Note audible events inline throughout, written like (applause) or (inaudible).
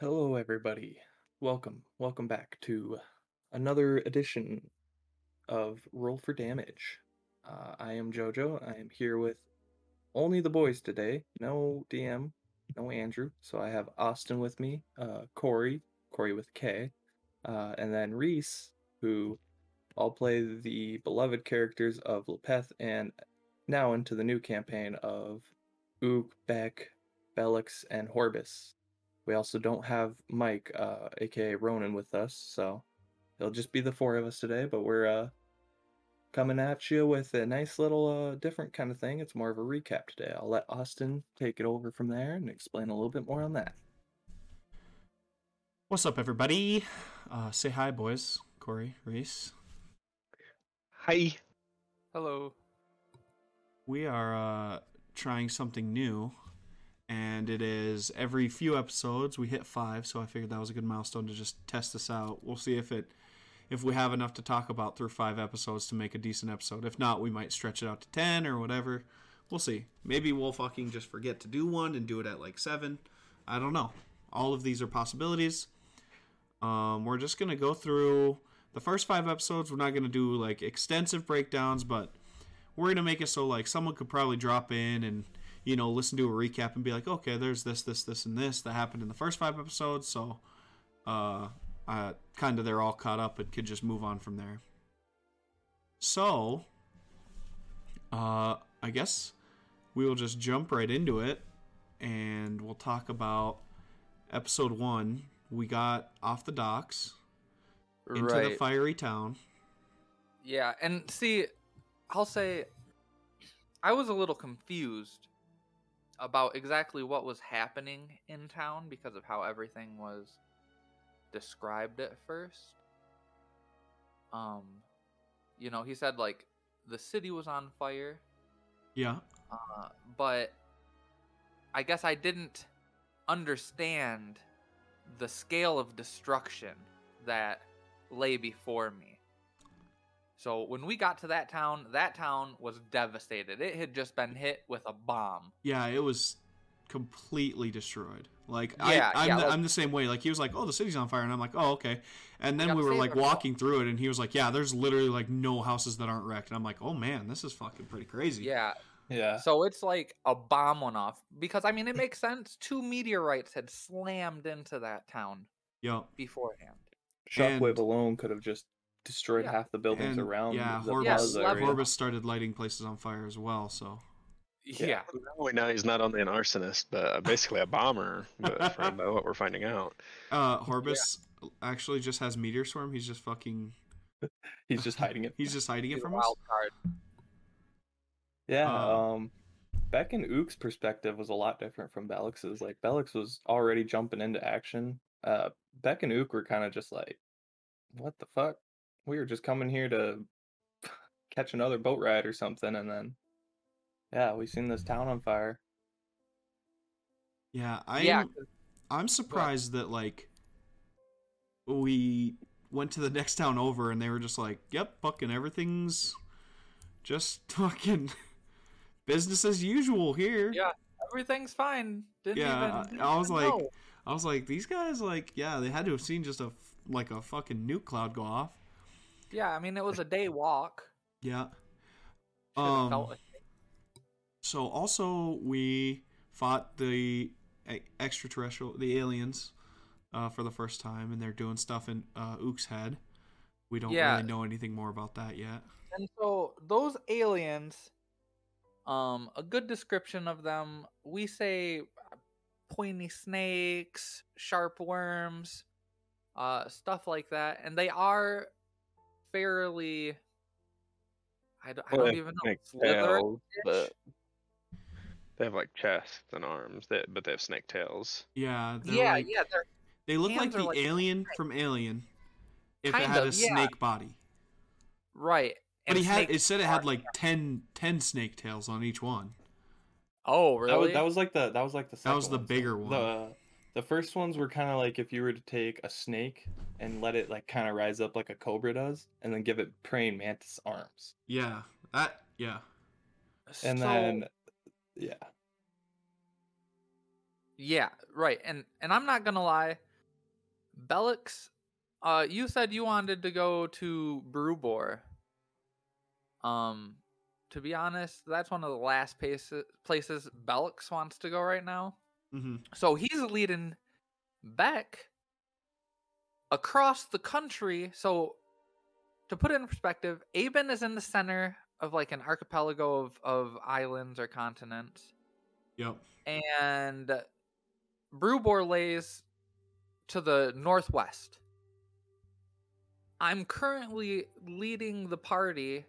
Hello, everybody. Welcome, welcome back to another edition of Roll for Damage. Uh, I am JoJo. I am here with only the boys today. No DM, no Andrew. So I have Austin with me, uh, Corey, Corey with K, uh, and then Reese, who all play the beloved characters of Lepeth and now into the new campaign of Ook, Beck, Bellix, and Horbis. We also don't have Mike, uh, aka Ronan, with us, so it'll just be the four of us today. But we're uh, coming at you with a nice little uh, different kind of thing. It's more of a recap today. I'll let Austin take it over from there and explain a little bit more on that. What's up, everybody? Uh, say hi, boys. Corey, Reese. Hi. Hello. We are uh, trying something new, and it is every few episodes we hit five. So I figured that was a good milestone to just test this out. We'll see if it if we have enough to talk about through five episodes to make a decent episode. If not, we might stretch it out to ten or whatever. We'll see. Maybe we'll fucking just forget to do one and do it at like seven. I don't know. All of these are possibilities. Um, we're just gonna go through the first five episodes. We're not gonna do like extensive breakdowns, but we're gonna make it so like someone could probably drop in and you know listen to a recap and be like, okay, there's this, this, this, and this that happened in the first five episodes. So, uh, uh kind of they're all caught up and could just move on from there. So, uh, I guess we will just jump right into it, and we'll talk about episode one. We got off the docks into the fiery town. yeah, and see, I'll say I was a little confused about exactly what was happening in town because of how everything was described at first. Um, you know, he said like the city was on fire, Yeah. uh, but I guess I didn't understand the scale of destruction that lay before me. So when we got to that town, that town was devastated. It had just been hit with a bomb. Yeah, it was completely destroyed. Like Yeah, I, I'm, yeah, the, like- I'm the same way. Like he was like, "Oh, the city's on fire," and I'm like, "Oh, okay." And then we were like they're walking through it, and he was like, "Yeah, there's literally like no houses that aren't wrecked." And I'm like, "Oh man, this is fucking pretty crazy." Yeah. Yeah. So it's like a bomb went off because I mean it makes sense. Two meteorites had slammed into that town Yep. beforehand. Shockwave and- alone could have just destroyed Yeah. half the buildings And, around yeah, the Horbis, Yeah, plaza level- area. Horbis started lighting places on fire as well. So Yeah. Now we know he's not only an arsonist, but uh, basically a bomber, but (laughs) from uh, what we're finding out. uh, Horbis actually just has meteor swarm. He's just fucking. (laughs) He's just hiding it. (laughs) He's just hiding it He's a from us. wild card. Yeah, Uh, um, Beck and Ook's perspective was a lot different from Bellix's. Like Bellix was already jumping into action. Uh, Beck and Ook were kind of just like, "What the fuck? We were just coming here to (laughs) catch another boat ride or something," and then, yeah, we seen this town on fire. Yeah, I'm. Yeah, 'cause- I'm surprised that like we went to the (laughs) next town over and they were just like, "Yep, fucking everything's just (laughs) fucking business as usual here." Yeah. everything's fine. Didn't Yeah, even. I- I was even like- know. I was like, these guys like, yeah, they had to have seen just a f- like a fucking nuke cloud go off. Yeah, I mean it was a day walk. Yeah. Um, like- So also we fought the extraterrestrial, the aliens, uh, for the first time, and they're doing stuff in uh, Ook's head. We don't Yeah. really know anything more about that yet. And so those aliens, um, a good description of them, we say uh, pointy snakes, sharp worms, uh, stuff like that, and they are fairly. I don't, I don't even know. make tails, but they have like chests and arms, that, but they have snake tails. Yeah. they're Yeah, like- yeah, they're look like the like alien from Alien, if it Kind had a of, yeah. snake body. right. But and he had. It said it had like 10, 10 snake tails on each one. Oh, That really? was, that was like the that was like the That was the one, so bigger one. The the first ones were kind of like if you were to take a snake and let it like kind of rise up like a cobra does, and then give it praying mantis arms, Yeah. That. Yeah. and So- then yeah, Yeah, right. And and I'm not gonna lie, Bellix, uh, you said you wanted to go to Brewbor. Um, to be honest, that's one of the last places places Bellix wants to go right now. Mm-hmm. So he's leading back across the country. So to put it in perspective, Aben is in the center of like an archipelago of, of islands or continents. Yep. And Brewbor lays to the northwest. I'm currently leading the party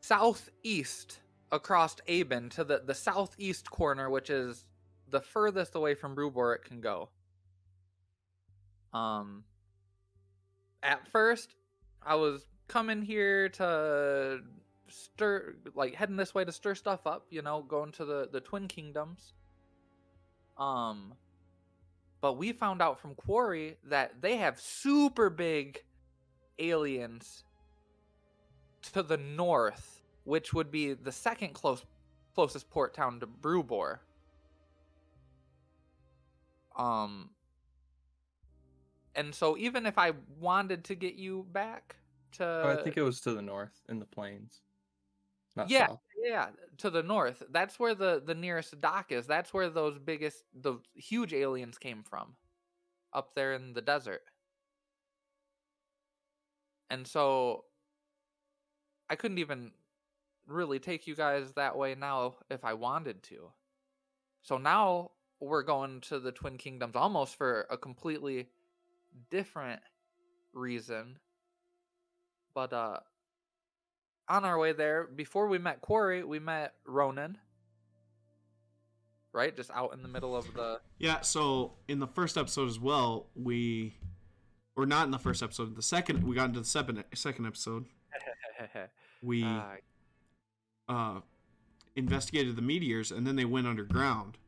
southeast across Aben to the, the southeast corner, which is the furthest away from Brewbor it can go. Um, at first, I was coming here to stir, like heading this way to stir stuff up, you know, going to the the Twin Kingdoms. Um, but we found out from Quarry that they have super big aliens to the north, which would be the second close closest port town to Brewbor. Um and so even if I wanted to get you back to Oh, I think it was to the north in the plains. Not yeah, south. yeah, to the north. That's where the the nearest dock is. That's where those biggest, the huge aliens came from, up there in the desert. And so, I couldn't even really take you guys that way now if I wanted to. So now we're going to the Twin Kingdoms almost for a completely different reason. But uh on our way there, before we met Quarry, we met Ronan. Right? Just out in the middle of the Yeah, so in the first episode as well, we or not in the first episode, the second we got into the second second episode, (laughs) we Ah, uh investigated the meteors and then they went underground.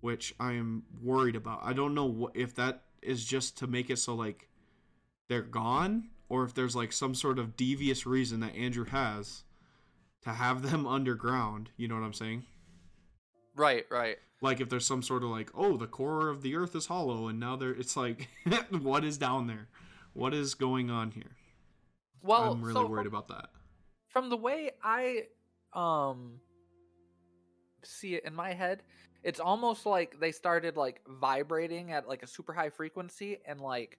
Which I am worried about. I don't know what if that is just to make it so like they're gone or if there's like some sort of devious reason that Andrew has to have them (laughs) underground, you know what I'm saying? right, right. like if there's some sort of like oh the core of the earth is hollow and now there it's like (laughs) what is down there what is going on here Well, i'm really so worried from, about that from the way I um see it in my head, it's almost like they started like vibrating at like a super high frequency and like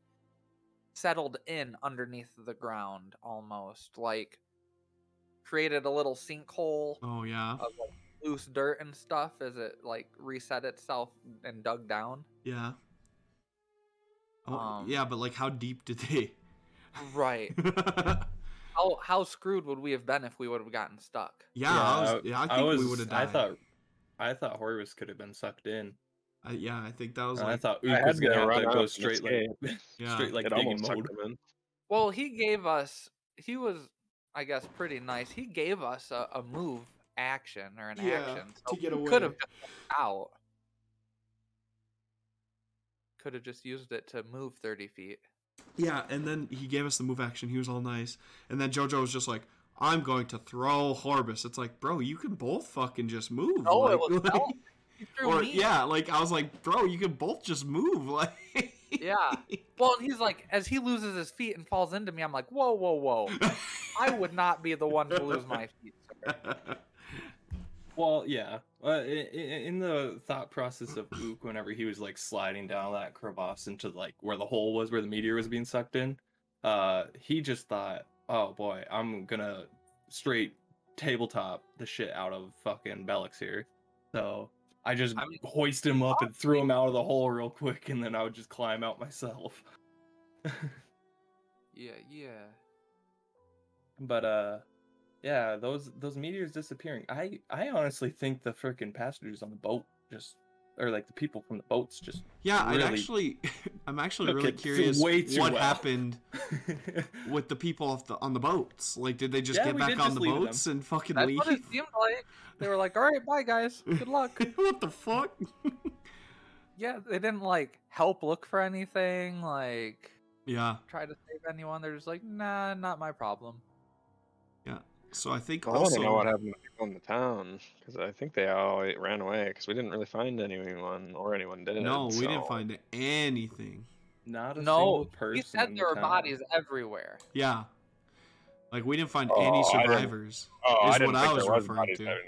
settled in underneath the ground almost like created a little sinkhole oh yeah of like loose dirt and stuff as it like reset itself and dug down. yeah oh, Um, yeah but like how deep did they Right. (laughs) How how screwed would we have been if we would have gotten stuck? yeah, I was, yeah i think was, we would have died I thought, I thought Horus could have been sucked in. I- yeah i think that was And I thought I Ook had was gonna have to go straight like, (laughs) Yeah. straight like it digging mode. him in. Well, he gave us. He was, I guess, pretty nice. He gave us a, a move action or an Yeah, action. to get away. Could have out. Could have just used it to move thirty feet. yeah and then he gave us the move action he was all nice and then jojo was just like i'm going to throw Horbus. it's like bro you can both fucking just move No, like, it was (laughs) like- Bell. Threw or me. yeah, like I was like, bro, you can both just move. (laughs) Like, Yeah. Well, and he's like, as he loses his feet and falls into me, I'm like, whoa, whoa, whoa. I would not be the one to lose my feet. Sir. (laughs) Well, yeah. Uh, i- i- in the thought process of Ook, whenever he was like sliding down that crevasse into like where the hole was, where the meteor was being sucked in, uh, he just thought, "Oh boy, I'm gonna straight tabletop the shit out of fucking Bellix here." So I just I mean, hoisted him up and threw him out of the hole real quick, and then I would just climb out myself. (laughs) Yeah, yeah. But uh yeah, those those meteors disappearing. I I honestly think the freaking passengers on the boat just or like the people from the boats just yeah, I Really actually, (laughs) I'm actually really (laughs) curious what well. happened (laughs) with the people off the on the boats. Like, did they just Yeah, get back on the leave them. boats and fucking That's leave? what it seemed like. They were like, all right, bye, guys. Good luck. what the fuck? yeah, they didn't like help look for anything, like yeah, try to save anyone. They're just like, nah, not my problem. So I think Well, I want to also know what happened to people in the town because I think they all ran away because we didn't really find anyone or anyone did. It? No, we didn't find anything. Not a No, single person. You said there were town. bodies everywhere. Yeah, like we didn't find Oh, any I survivors. Oh, is I didn't what think I was there was referring bodies to. anywhere.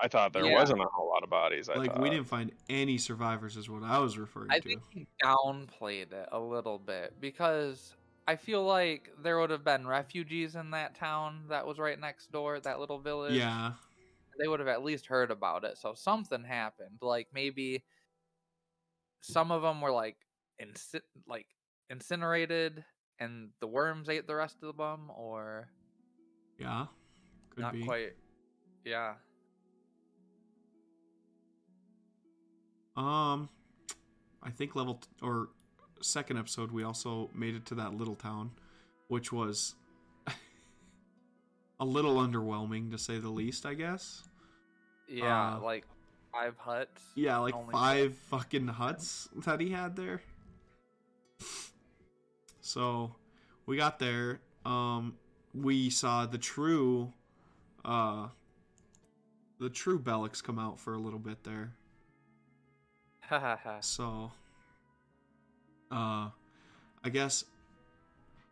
I thought there Yeah. wasn't a whole lot of bodies. I like thought. we didn't find any survivors. Is what I was referring I to. I think he downplayed it a little bit because I feel like there would have been refugees in that town that was right next door, that little village. yeah, They would have at least heard about it. So something happened. Like maybe some of them were like inci- like incinerated and the worms ate the rest of them or yeah, could not be. quite. Yeah. Um, I think level t- or second episode we also made it to that little town, which was (laughs) a little underwhelming to say the least. I guess. Yeah, Uh, like five huts. Yeah, like five fucking huts that he had there. So we got there. Um, we saw the true, uh, the true Belix come out for a little bit there. So, uh, I guess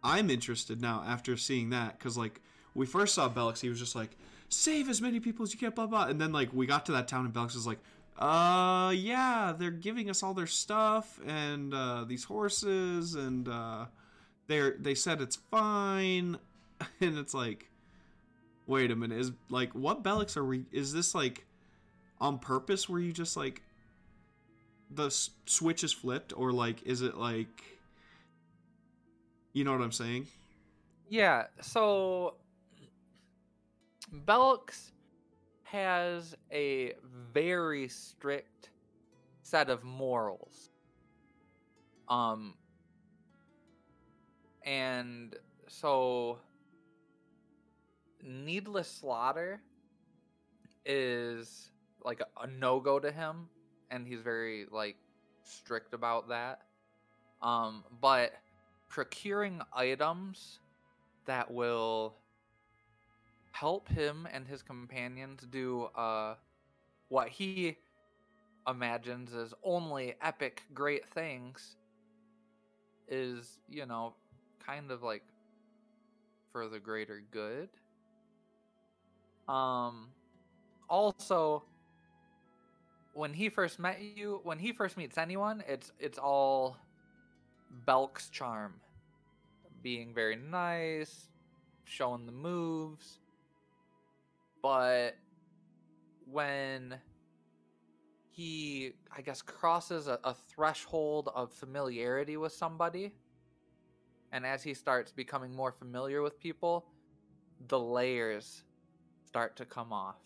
I'm interested now after seeing that because like we first saw Belix, he was just like save as many people as you can, blah blah, and then like we got to that town and Belix was like, uh, yeah, they're giving us all their stuff and uh, these horses and uh, they're they said it's fine, (laughs) and it's like, wait a minute, is like what Belix are we? Is this like on purpose? Where you just like the switch is flipped or like is it like you know what i'm saying Yeah, so Belks has a very strict set of morals. Um and so needless slaughter is like a, a no-go to him and he's very like strict about that. Um but procuring items that will help him and his companions do uh what he imagines as only epic great things is you know kind of like for the greater good um also when he first met you when he first meets anyone it's it's all belk's charm. Being very nice showing the moves. But when he i guess crosses a, a threshold of familiarity with somebody and as he starts becoming more familiar with people the layers start to come off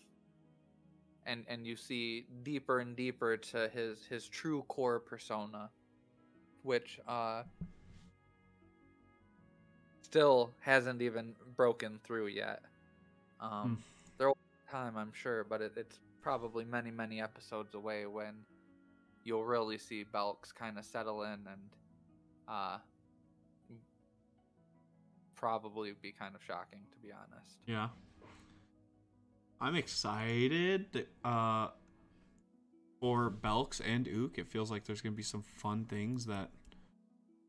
and and you see deeper and deeper to his his true core persona which uh still hasn't even broken through yet. Um there will be time i'm sure but it, it's probably many many episodes away when you'll really see belks kind of settle in and uh probably be kind of shocking to be honest. Yeah i'm excited uh for belks and ook it feels like there's gonna be some fun things that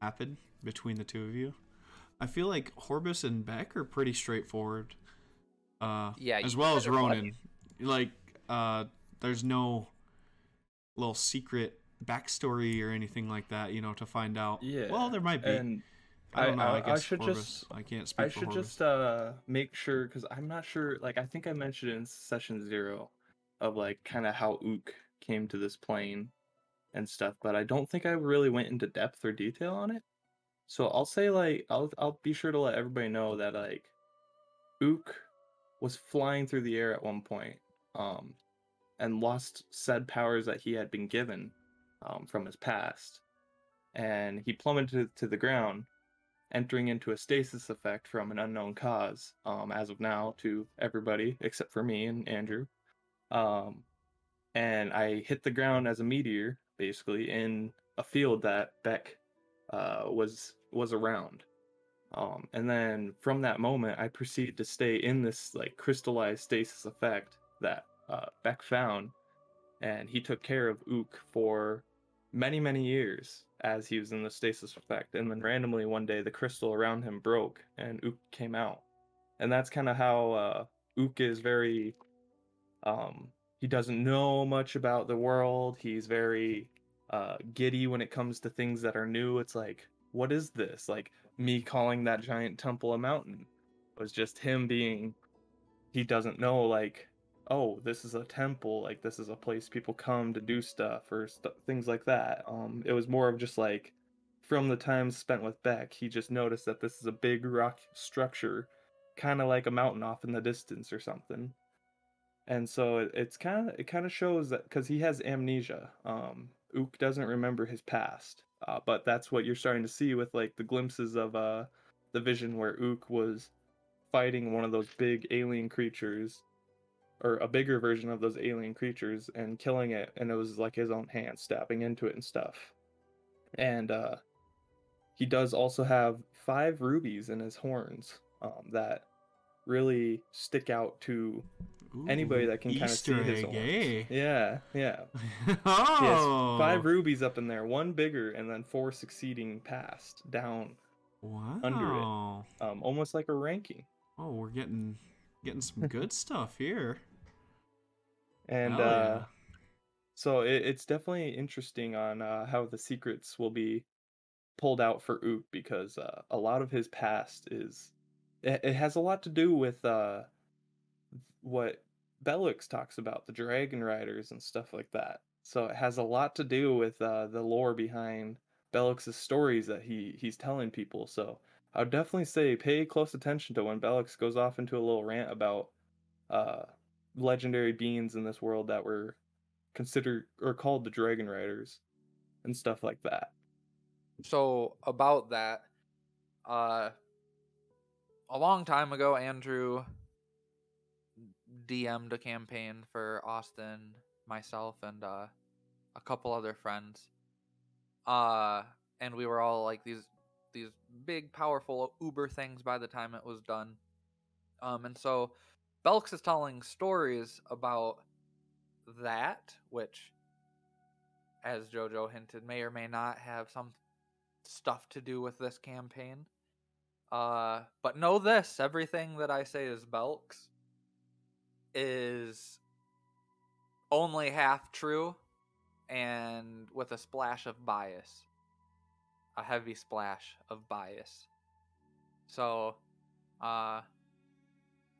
happen between the two of you i feel like horbus and beck are pretty straightforward uh Yeah, as well as better watch. ronan like uh there's no little secret backstory or anything like that you know to find out Yeah. well there might be And I don't know. I, I guess should just I can't speak I should just uh make sure because I'm not sure. Like I think I mentioned in session zero of like kind of how Ook came to this plane and stuff, but I don't think I really went into depth or detail on it. So I'll say like I'll I'll be sure to let everybody know that like Ook was flying through the air at one point, um, and lost said powers that he had been given, um, from his past, and he plummeted to the ground entering into a stasis effect from an unknown cause um, as of now to everybody except for me and Andrew. Um, and I hit the ground as a meteor, basically in a field that Beck uh, was was around. Um, and then from that moment, I proceeded to stay in this like crystallized stasis effect that uh, Beck found, and he took care of Ook for many many years as he was in the stasis effect. And then randomly one day, the crystal around him broke, and Ook came out. And that's kind of how uh, Ook is very. Um, he doesn't know much about the world. He's very uh, giddy when it comes to things that are new. It's like, what is this? Like me calling that giant temple a mountain was just him being. He doesn't know like, oh, this is a temple. Like this is a place people come to do stuff or st- things like that. Um, it was more of just like, from the time spent with Beck, he just noticed that this is a big rock structure, kind of like a mountain off in the distance or something and so it, it's kind of it kind of shows that because he has amnesia um ook doesn't remember his past uh, but that's what you're starting to see with like the glimpses of uh the vision where ook was fighting one of those big alien creatures or a bigger version of those alien creatures and killing it and it was like his own hand stabbing into it and stuff and uh he does also have five rubies in his horns um, that really stick out to anybody that can kind of see his egg, horns. eh? Yeah, yeah. (laughs) Has oh, five rubies up in there, one bigger, and then four succeeding past down, Wow. Under it, um, almost like a ranking. Oh, we're getting getting some good (laughs) stuff here. And uh, yeah. so it, it's definitely interesting on uh, how the secrets will be pulled out for Ook because uh, a lot of his past is it, it has a lot to do with uh, what Bellix talks about the Dragon Riders and stuff like that. So it has a lot to do with uh, the lore behind Bellix's stories that he he's telling people. So I would definitely say pay close attention to when Bellix goes off into a little rant about uh, legendary beings in this world that were considered or called the Dragon Riders and stuff like that. So about that, uh, a long time ago, Andrew DM'd a campaign for Austin, myself, and uh, a couple other friends. Uh, and we were all like these these big, powerful Uber things by the time it was done. Um, and so Belks is telling stories about that, which, as JoJo hinted, may or may not have some stuff to do with this campaign. Uh, but know this: everything that I say is Belks is only half true, and with a splash of bias, a heavy splash of bias. So, uh,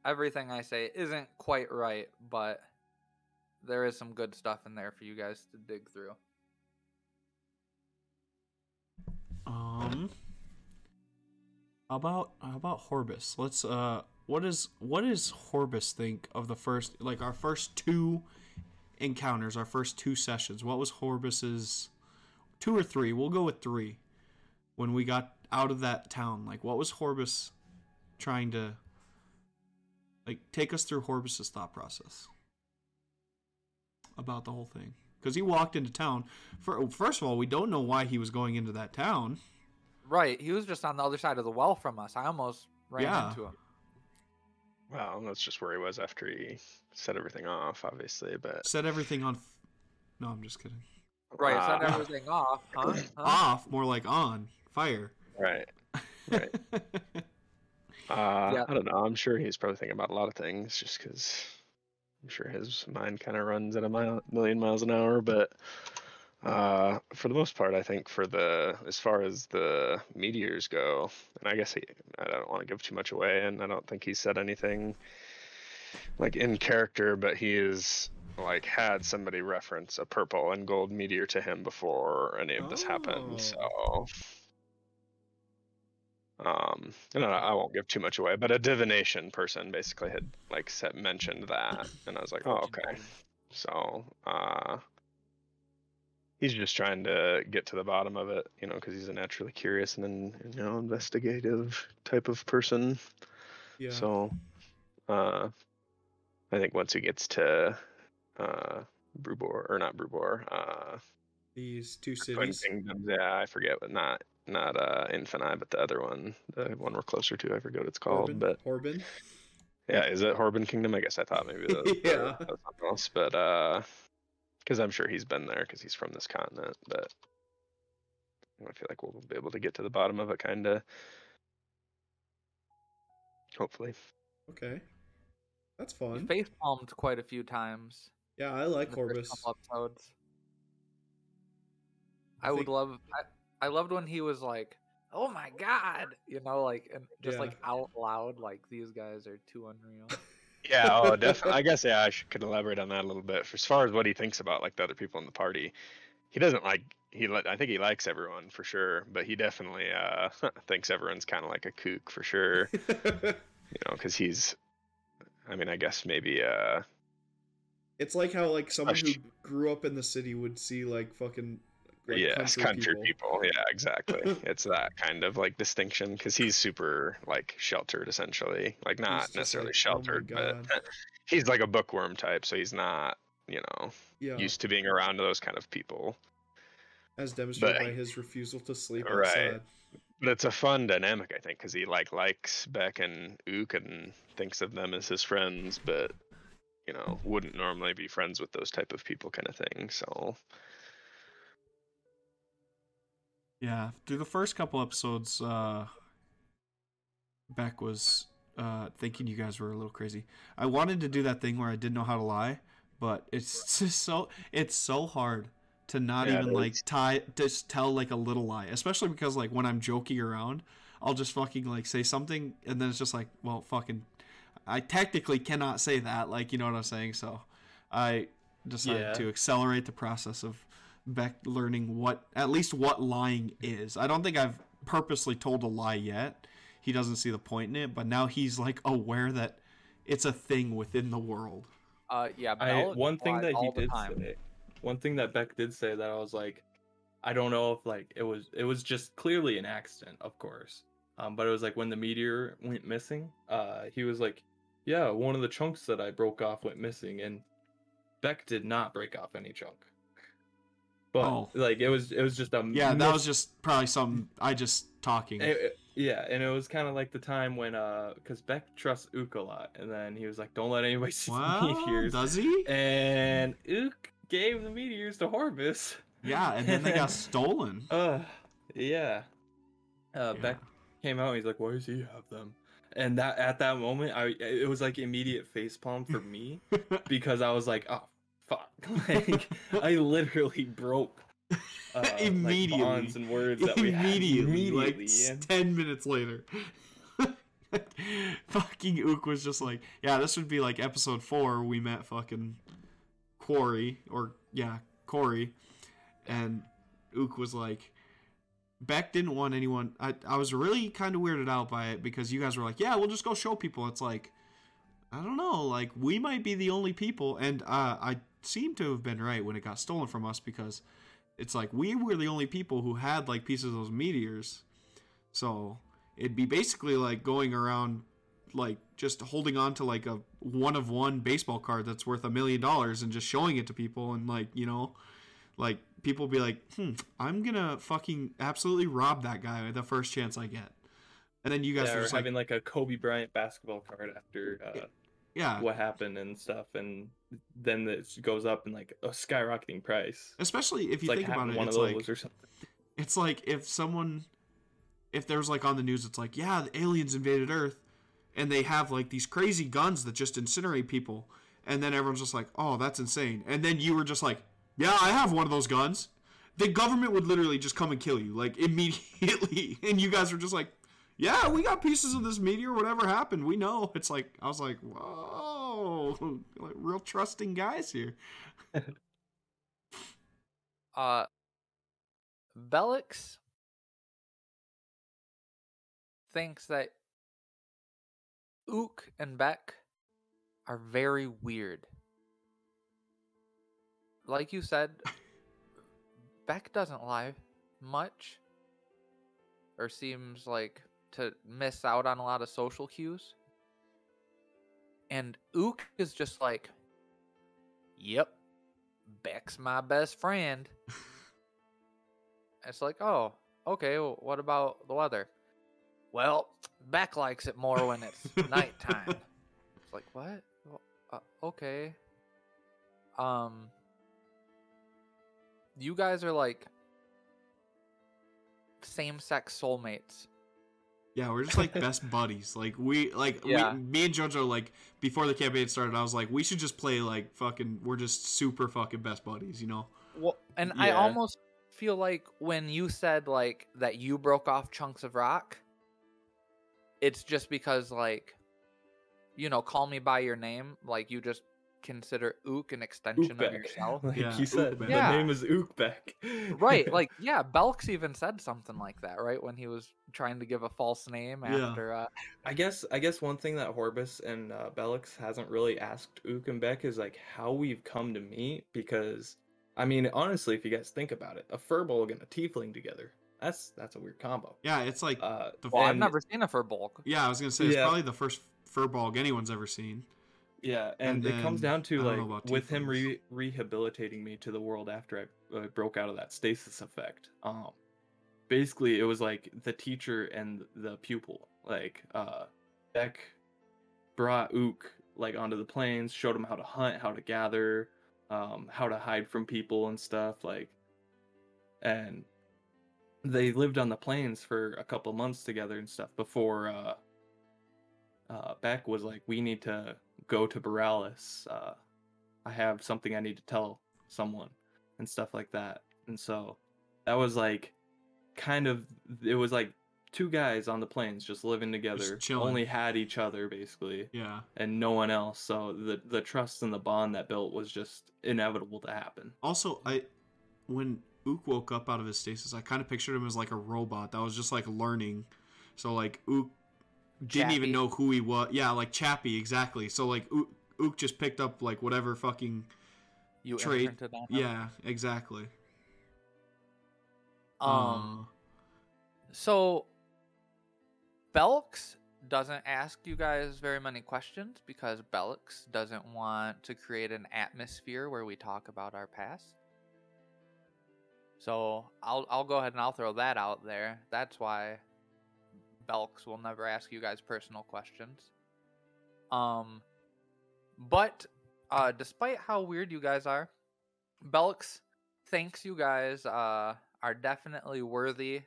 everything I say isn't quite right, but there is some good stuff in there for you guys to dig through. Um, how about how about Horbus? Let's uh, what is what does Horbus think of the first like our first two encounters, our first two sessions? What was Horbus's two or three? We'll go with three. When we got out of that town, like what was Horbus trying to like take us through Horbus's thought process about the whole thing? Because he walked into town. For, first of all, we don't know why he was going into that town. Right, he was just on the other side of the well from us. I almost ran Yeah. into him. Well, that's just where he was after he set everything off, obviously. But Set everything on. F- no, I'm just kidding. Right, set Ah, everything off, huh? (laughs) huh? Off, more like on fire. right. (laughs) Right. Uh, Yeah. I don't know. I'm sure he's probably thinking about a lot of things, just because I'm sure his mind kind of runs at a mile, million miles an hour. But uh, for the most part, I think for the as far as the meteors go, and I guess he, I don't want to give too much away, and I don't think he said anything like in character, but he is like had somebody reference a purple and gold meteor to him before any of this happened. So um and I, I won't give too much away but a divination person basically had like said, mentioned that and i was like oh okay so uh he's just trying to get to the bottom of it you know because he's a naturally curious and then you know investigative type of person Yeah. so uh i think once he gets to uh Brubor or not Brubor, uh These two cities. Yeah, I forget what not not uh Infinite, but the other one, the one we're closer to. I forget what it's called, Horbin? but Horbin? yeah, is it Horban Kingdom? I guess I thought maybe that (laughs) was, Yeah. that was something else, but uh, because I'm sure he's been there because he's from this continent, but I feel like we'll be able to get to the bottom of it, kind of. Hopefully. Okay. That's He fun. face palmed quite a few times. Yeah, I like in the Horbus. couple episodes. I I, would love. I, I loved when he was like, "Oh my god," you know, like and just Yeah. like out loud, like these guys are too unreal. Yeah, oh, (laughs) definitely. I guess yeah, I should, could elaborate on that a little bit. For as far as what he thinks about like the other people in the party, he doesn't like he. li- I think he likes everyone for sure, but he definitely uh (laughs) thinks everyone's kind of like a kook for sure. (laughs) you know, because he's. I mean, I guess maybe uh it's like how like someone who grew up in the city would see like fucking like yes, country, people. people. Yeah, exactly. (laughs) it's that kind of like distinction because he's super like sheltered essentially, like not necessarily like, "Oh sheltered, but (laughs) he's like a bookworm type, so he's not you know Yeah, used to being around those kind of people. as demonstrated but- by his refusal to sleep Right. outside. But it's a fun dynamic, I think, because he like likes Beck and Ook and thinks of them as his friends, but you know wouldn't normally be friends with those type of people, kind of thing. So Yeah, through the first couple episodes, uh, Beck was uh, thinking you guys were a little crazy. I wanted to do that thing where I didn't know how to lie, but it's (laughs) just so it's so hard to not Yeah, even like is. tie just tell like a little lie, especially because like when I'm joking around, I'll just fucking like say something and then it's just like, well, fucking, I technically cannot say that, like you know what I'm saying. So, I decided Yeah. to accelerate the process of Beck learning what at least what lying is. I don't think I've purposely told a lie yet. He doesn't see the point in it, but now he's like aware that it's a thing within the world. Uh, yeah. I one thing that he did time. say, one thing that Beck did say that I was like, I don't know if like it was it was just clearly an accident, of course. Um, but it was like when the meteor went missing, uh, he was like, yeah, one of the chunks that I broke off went missing, and Beck did not break off any chunk. But Oh. like it was it was just a Yeah, that was just probably some I just talking. it- it- yeah, and it was kind of like the time when uh, because Beck trusts Ook a lot, and then he was like, "Don't let anybody see the Wow, meteors." does he? and Ook gave the meteors to Horvus. Yeah, and then they got (laughs) stolen. Uh, yeah. Uh, Yeah. Beck came out. and He's like, "Why does he have them?" And that at that moment, I it was like immediate facepalm for me (laughs) because I was like, "Oh fuck!" (laughs) like I literally broke uh, like, Immediately. bonds and words that we had immediately, like immediately. s- and- ten minutes later. (laughs) fucking Ook was just like, yeah, this would be like episode four. We met fucking Quarry, or yeah, Corey, and Ook was like, Beck didn't want anyone. I I was really kind of weirded out by it because you guys were like, yeah, we'll just go show people. It's like, I don't know, like we might be the only people, and uh, I seem to have been right when it got stolen from us because it's like we were the only people who had like pieces of those meteors. So it'd be basically like going around like just holding on to like a one of one baseball card that's worth a million dollars and just showing it to people and like, you know, like people be like, "Hmm, I'm to fucking absolutely rob that guy the first chance I get." And then you guys yeah, are just like, having like a Kobe Bryant basketball card after uh, yeah. what happened and stuff, and then it goes up in like a skyrocketing price. Especially if It's you like think about it, one of it's those like or something. it's like if someone if there's like on the news it's like yeah the aliens invaded earth and they have like these crazy guns that just incinerate people and then everyone's just like oh that's insane and then you were just like yeah i have one of those guns the government would literally just come and kill you like (laughs) immediately and you guys were just like yeah we got pieces of this meteor whatever happened we know it's like i was like whoa (laughs) like real trusting guys here (laughs) Uh, Bellix thinks that Ook and Beck are very weird. Like you said, (laughs) Beck doesn't lie much, or seems like to miss out on a lot of social cues. And Ook is just like, yep, Beck's my best friend. (laughs) it's like, oh, okay, well, what about the weather? Well, Beck likes it more when it's (laughs) nighttime. It's like, what? Well, uh, okay. Um, you guys are like same-sex soulmates. Yeah, we're just like best (laughs) buddies. Like we like Yeah. we, me and Jojo like before the campaign started, I was like, we should just play like fucking we're just super fucking best buddies, you know? Well, and I almost feel like when you said like that you broke off chunks of rock, it's just because like, you know, call me by your name, like you just consider Ook an extension of yourself. (laughs) like Yeah, you said, Ookbeck. the Yeah. name is Ookbeck. right, (laughs) like yeah, Belks even said something like that, right? When he was trying to give a false name Yeah. after uh I guess I guess one thing that Horbus and uh, Bellix hasn't really asked Ook and Beck is like how we've come to meet because I mean honestly if you guys think about it a furbolg and a tiefling together that's that's a weird combo. Yeah, it's like Uh, the well, I've never seen a Furbolg. Yeah, I was gonna say it's Yeah. probably the first furball anyone's ever seen. Yeah, and, and it comes down to I don't know like with him re- rehabilitating me to the world after I uh, broke out of that stasis effect. Um, basically it was like the teacher and the pupil. Like uh, Beck brought Ook like onto the plains, showed him how to hunt, how to gather, um, how to hide from people and stuff. Like, and they lived on the plains for a couple months together and stuff before uh, uh, Beck was like, "We need to go to Borealis. Uh, I have something I need to tell someone and stuff like that." And so that was like kind of it was like two guys on the plains just living together, chilling. only had each other basically Yeah. and no one else. So the the trust and the bond that built was just inevitable to happen. Also, I when Ook woke up out of his stasis, I kind of pictured him as like a robot that was just like learning. So like Ook didn't even know who he was. Yeah, like Chappie, exactly. So like Ook, Ook just picked up like whatever fucking You Trade- imprinted on him. yeah, exactly. Um Uh, So, Belks doesn't ask you guys very many questions because Belks doesn't want to create an atmosphere where we talk about our past. So I'll I'll go ahead and I'll throw that out there. That's why Belks will never ask you guys personal questions. Um, but uh, despite how weird you guys are, Belks thinks you guys uh, are definitely worthy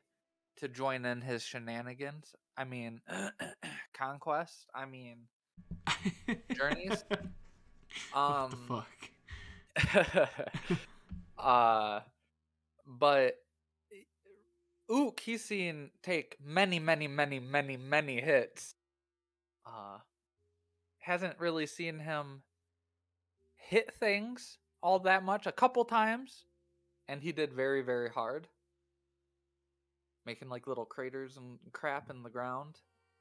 to join in his shenanigans. I mean, (clears throat) conquest. I mean, Journeys? (laughs) what the Um, fuck? (laughs) uh, but Ook, he's seen take many, many, many, many, many hits. Uh, hasn't really seen him hit things all that much. A couple times, and he did very, very hard, making like little craters and crap in the ground.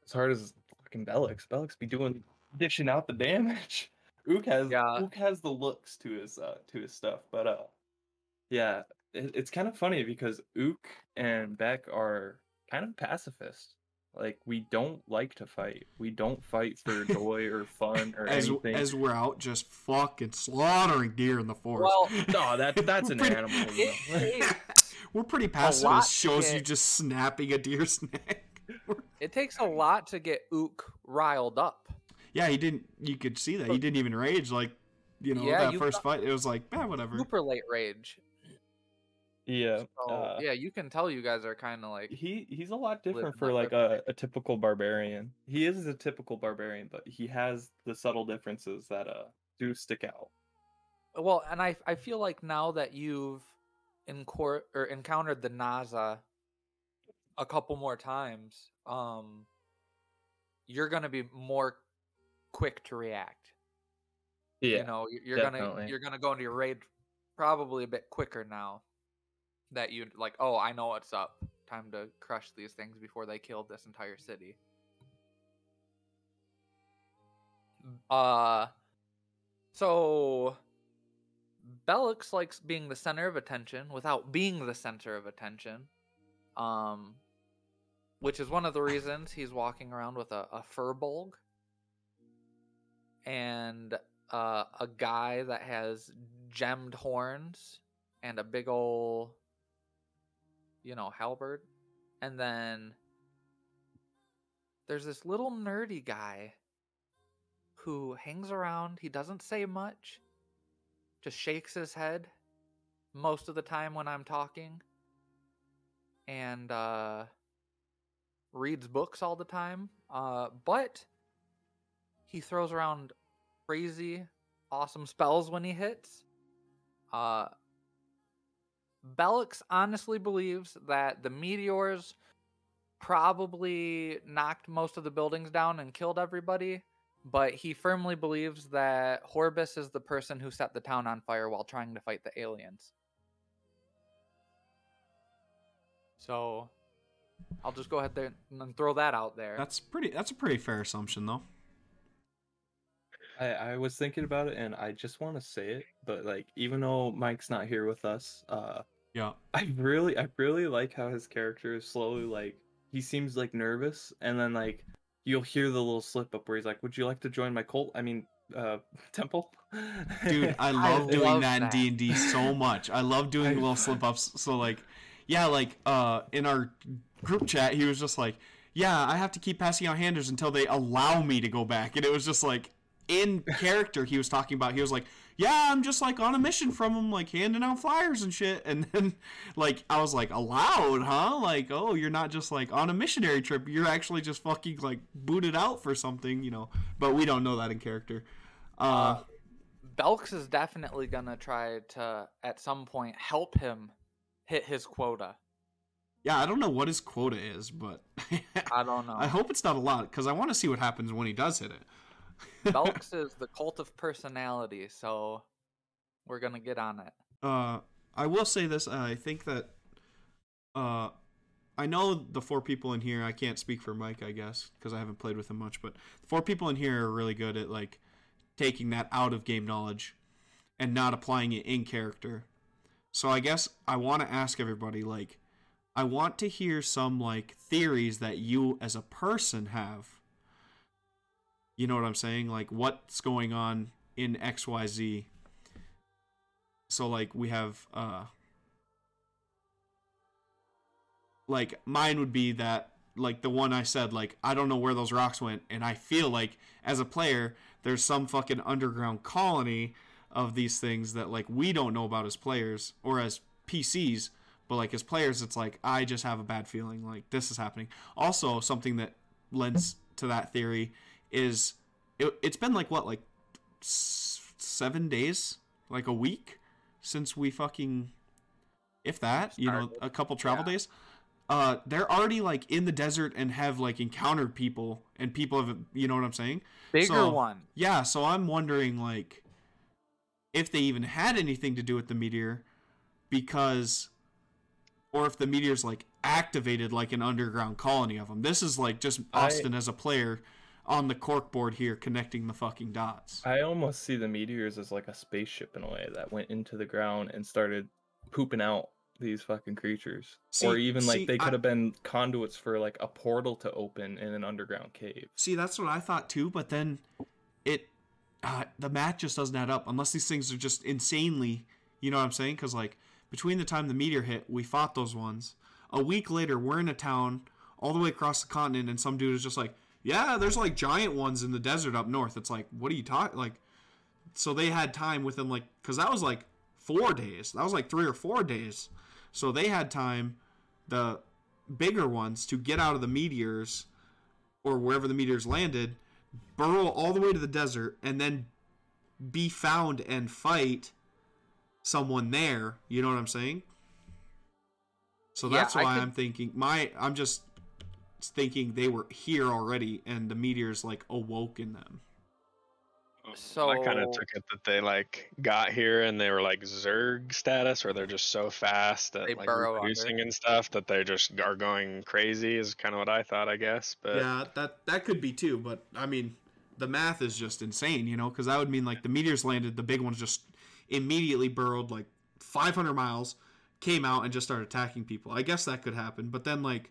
As hard as fucking Bellix, Bellix be doing dishing out the damage. (laughs) Ook has Yeah. Ook has the looks to his uh to his stuff, but uh, yeah, it's kind of funny because Ook and Beck are kind of pacifist. Like we don't like to fight. We don't fight for (laughs) joy or fun or as anything. as we're out just fucking slaughtering deer in the forest. Well, (laughs) no, that that's an pretty- animal. It though. (laughs) We're pretty lot pacifist. to Shows you just snapping a deer's neck. it takes a lot to get Ook riled up. yeah, he didn't. You could see that he didn't even rage. Like, you know, Yeah, that you first fight, it was like, eh, whatever. Super late rage. Yeah. So uh, yeah, you can tell you guys are kind of like he he's a lot different for like a, a typical barbarian. He is a typical barbarian, but he has the subtle differences that uh do stick out. well, and I I feel like now that you've encor- or encountered the Naza a couple more times, um, you're gonna be more quick to react. Yeah. you know you're gonna you're gonna go into your raid probably a bit quicker now that you like oh i know what's up. Time to crush these things before they kill this entire city. Uh so Bellix likes being the center of attention without being the center of attention um which is one of the reasons (laughs) he's walking around with a, a furbolg and uh, a guy that has gemmed horns and a big ol' you know halberd And then there's this little nerdy guy who hangs around. He doesn't say much, just shakes his head most of the time when I'm talking, and uh, reads books all the time. Uh, but he throws around crazy, awesome spells when he hits. Uh, Belix honestly believes that the meteors probably knocked most of the buildings down and killed everybody, but he firmly believes that Horbus is the person who set the town on fire while trying to fight the aliens. So I'll just go ahead there and throw that out there. That's pretty. That's a pretty fair assumption, though. I, I was thinking about it and I just want to say it, but like even though Mike's not here with us, uh Yeah. (laughs) I really I really like how his character is slowly like he seems like nervous and then like you'll hear the little slip up where he's like, Would you like to join my cult? I mean uh (laughs) temple? Dude, I (laughs) love doing love that in. D and D so much. I love doing I- little slip ups. So like, yeah, like uh, in our group chat, he was just like, "Yeah, I have to keep passing out handers until they allow me to go back," and it was just like in character. He was talking about. He was like, "Yeah, I'm just like on a mission from him, like handing out flyers and shit," and then like I was like, "Allowed, huh? Like, oh, you're not just like on a missionary trip. You're actually just fucking like booted out for something, you know." But we don't know that in character. Uh, Uh, Belks is definitely gonna try to at some point help him hit his quota. Yeah, I don't know what his quota is, but I don't know. (laughs) I hope it's not a lot because I want to see what happens when he does hit it. Belks is the cult of personality, so we're gonna get on it. uh, I will say this: uh, I think that uh, I know the four people in here. I can't speak for Mike, I guess, because I haven't played with him much. But the four people in here are really good at like taking that out of game knowledge and not applying it in character. So I guess I want to ask everybody like I want to hear some like theories that you as a person have. You know what I'm saying? Like what's going on in XYZ. So like we have uh like mine would be that like the one I said like I don't know where those rocks went and I feel like as a player there's some fucking underground colony of these things that like we don't know about as players or as PCs but like as players it's like I just have a bad feeling like this is happening. Also something that lends to that theory is it, it's been like what like s- 7 days like a week since we fucking if that, you know, a couple travel Yeah. days uh, they're already like in the desert and have like encountered people and people have you know what I'm saying? Bigger So- one. Yeah, so I'm wondering like if they even had anything to do with the meteor because or if the meteor's like activated like an underground colony of them. This is like just I- Austin as a player on the corkboard here connecting the fucking dots. I almost see the meteors as like a spaceship in a way that went into the ground and started pooping out these fucking creatures. or even like see, they I- could have been conduits for like a portal to open in an underground cave. See, that's what I thought too, but then it uh, the math just doesn't add up unless these things are just insanely, you know what I'm saying? Cuz like between the time the meteor hit, we fought those ones. A week later, we're in a town all the way across the continent and some dude is just like, "Yeah, there's like giant ones in the desert up north." It's like, "What are you talking like so they had time within like cuz that was like 4 days. That was like 3 or 4 days. So they had time the bigger ones to get out of the meteors or wherever the meteors landed, burrow all the way to the desert, and then be found and fight someone there. You know what I'm saying? So that's I why could- I'm thinking my I'm just thinking they were here already and the meteors like awoke in them. Oh, so I kind of took it that they like got here and they were like Zerg status, where they're just so fast at They like burrow under. and stuff that they just are going crazy. Is kind of what I thought, I guess. But yeah, that that could be too, but I mean, the math is just insane, you know, because that would mean like the meteors landed, the big ones just immediately burrowed like 500 miles, came out and just started attacking people. I guess that could happen, but then like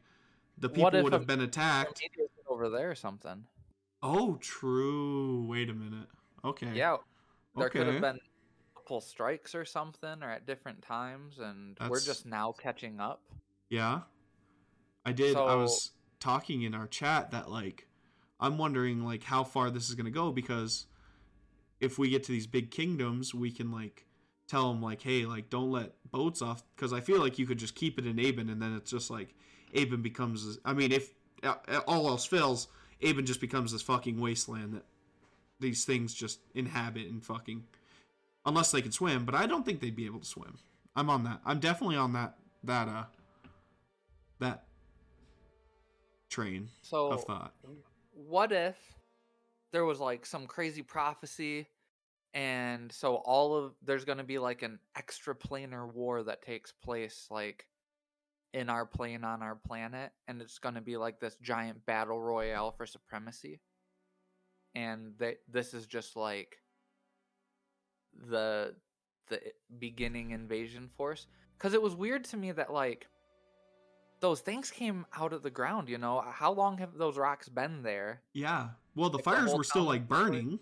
the people would have been attacked. Over there or something. Oh, true. Wait a minute. Okay. Yeah, there could have been multiple strikes or something, or at different times, and we're just now catching up. Yeah. I did. I was talking in our chat that like I'm wondering like how far this is gonna go because if we get to these big kingdoms, we can like tell them like, hey, like don't let boats off because I feel like you could just keep it in Aben and then it's just like Aben becomes. I mean, if uh, all else fails, Aben just becomes this fucking wasteland that these things just inhabit and fucking unless they can swim. But I don't think they'd be able to swim. I'm on that. I'm definitely on that that uh that train So of thought. what if there was like some crazy prophecy and so all of there's going to be like an extra planar war that takes place like in our plane on our planet and it's going to be like this giant battle royale for supremacy and they, this is just like the the beginning invasion force cuz it was weird to me that like those things came out of the ground, you know. How long have those rocks been there? Yeah. Well, the Like, fires whole were still like burning,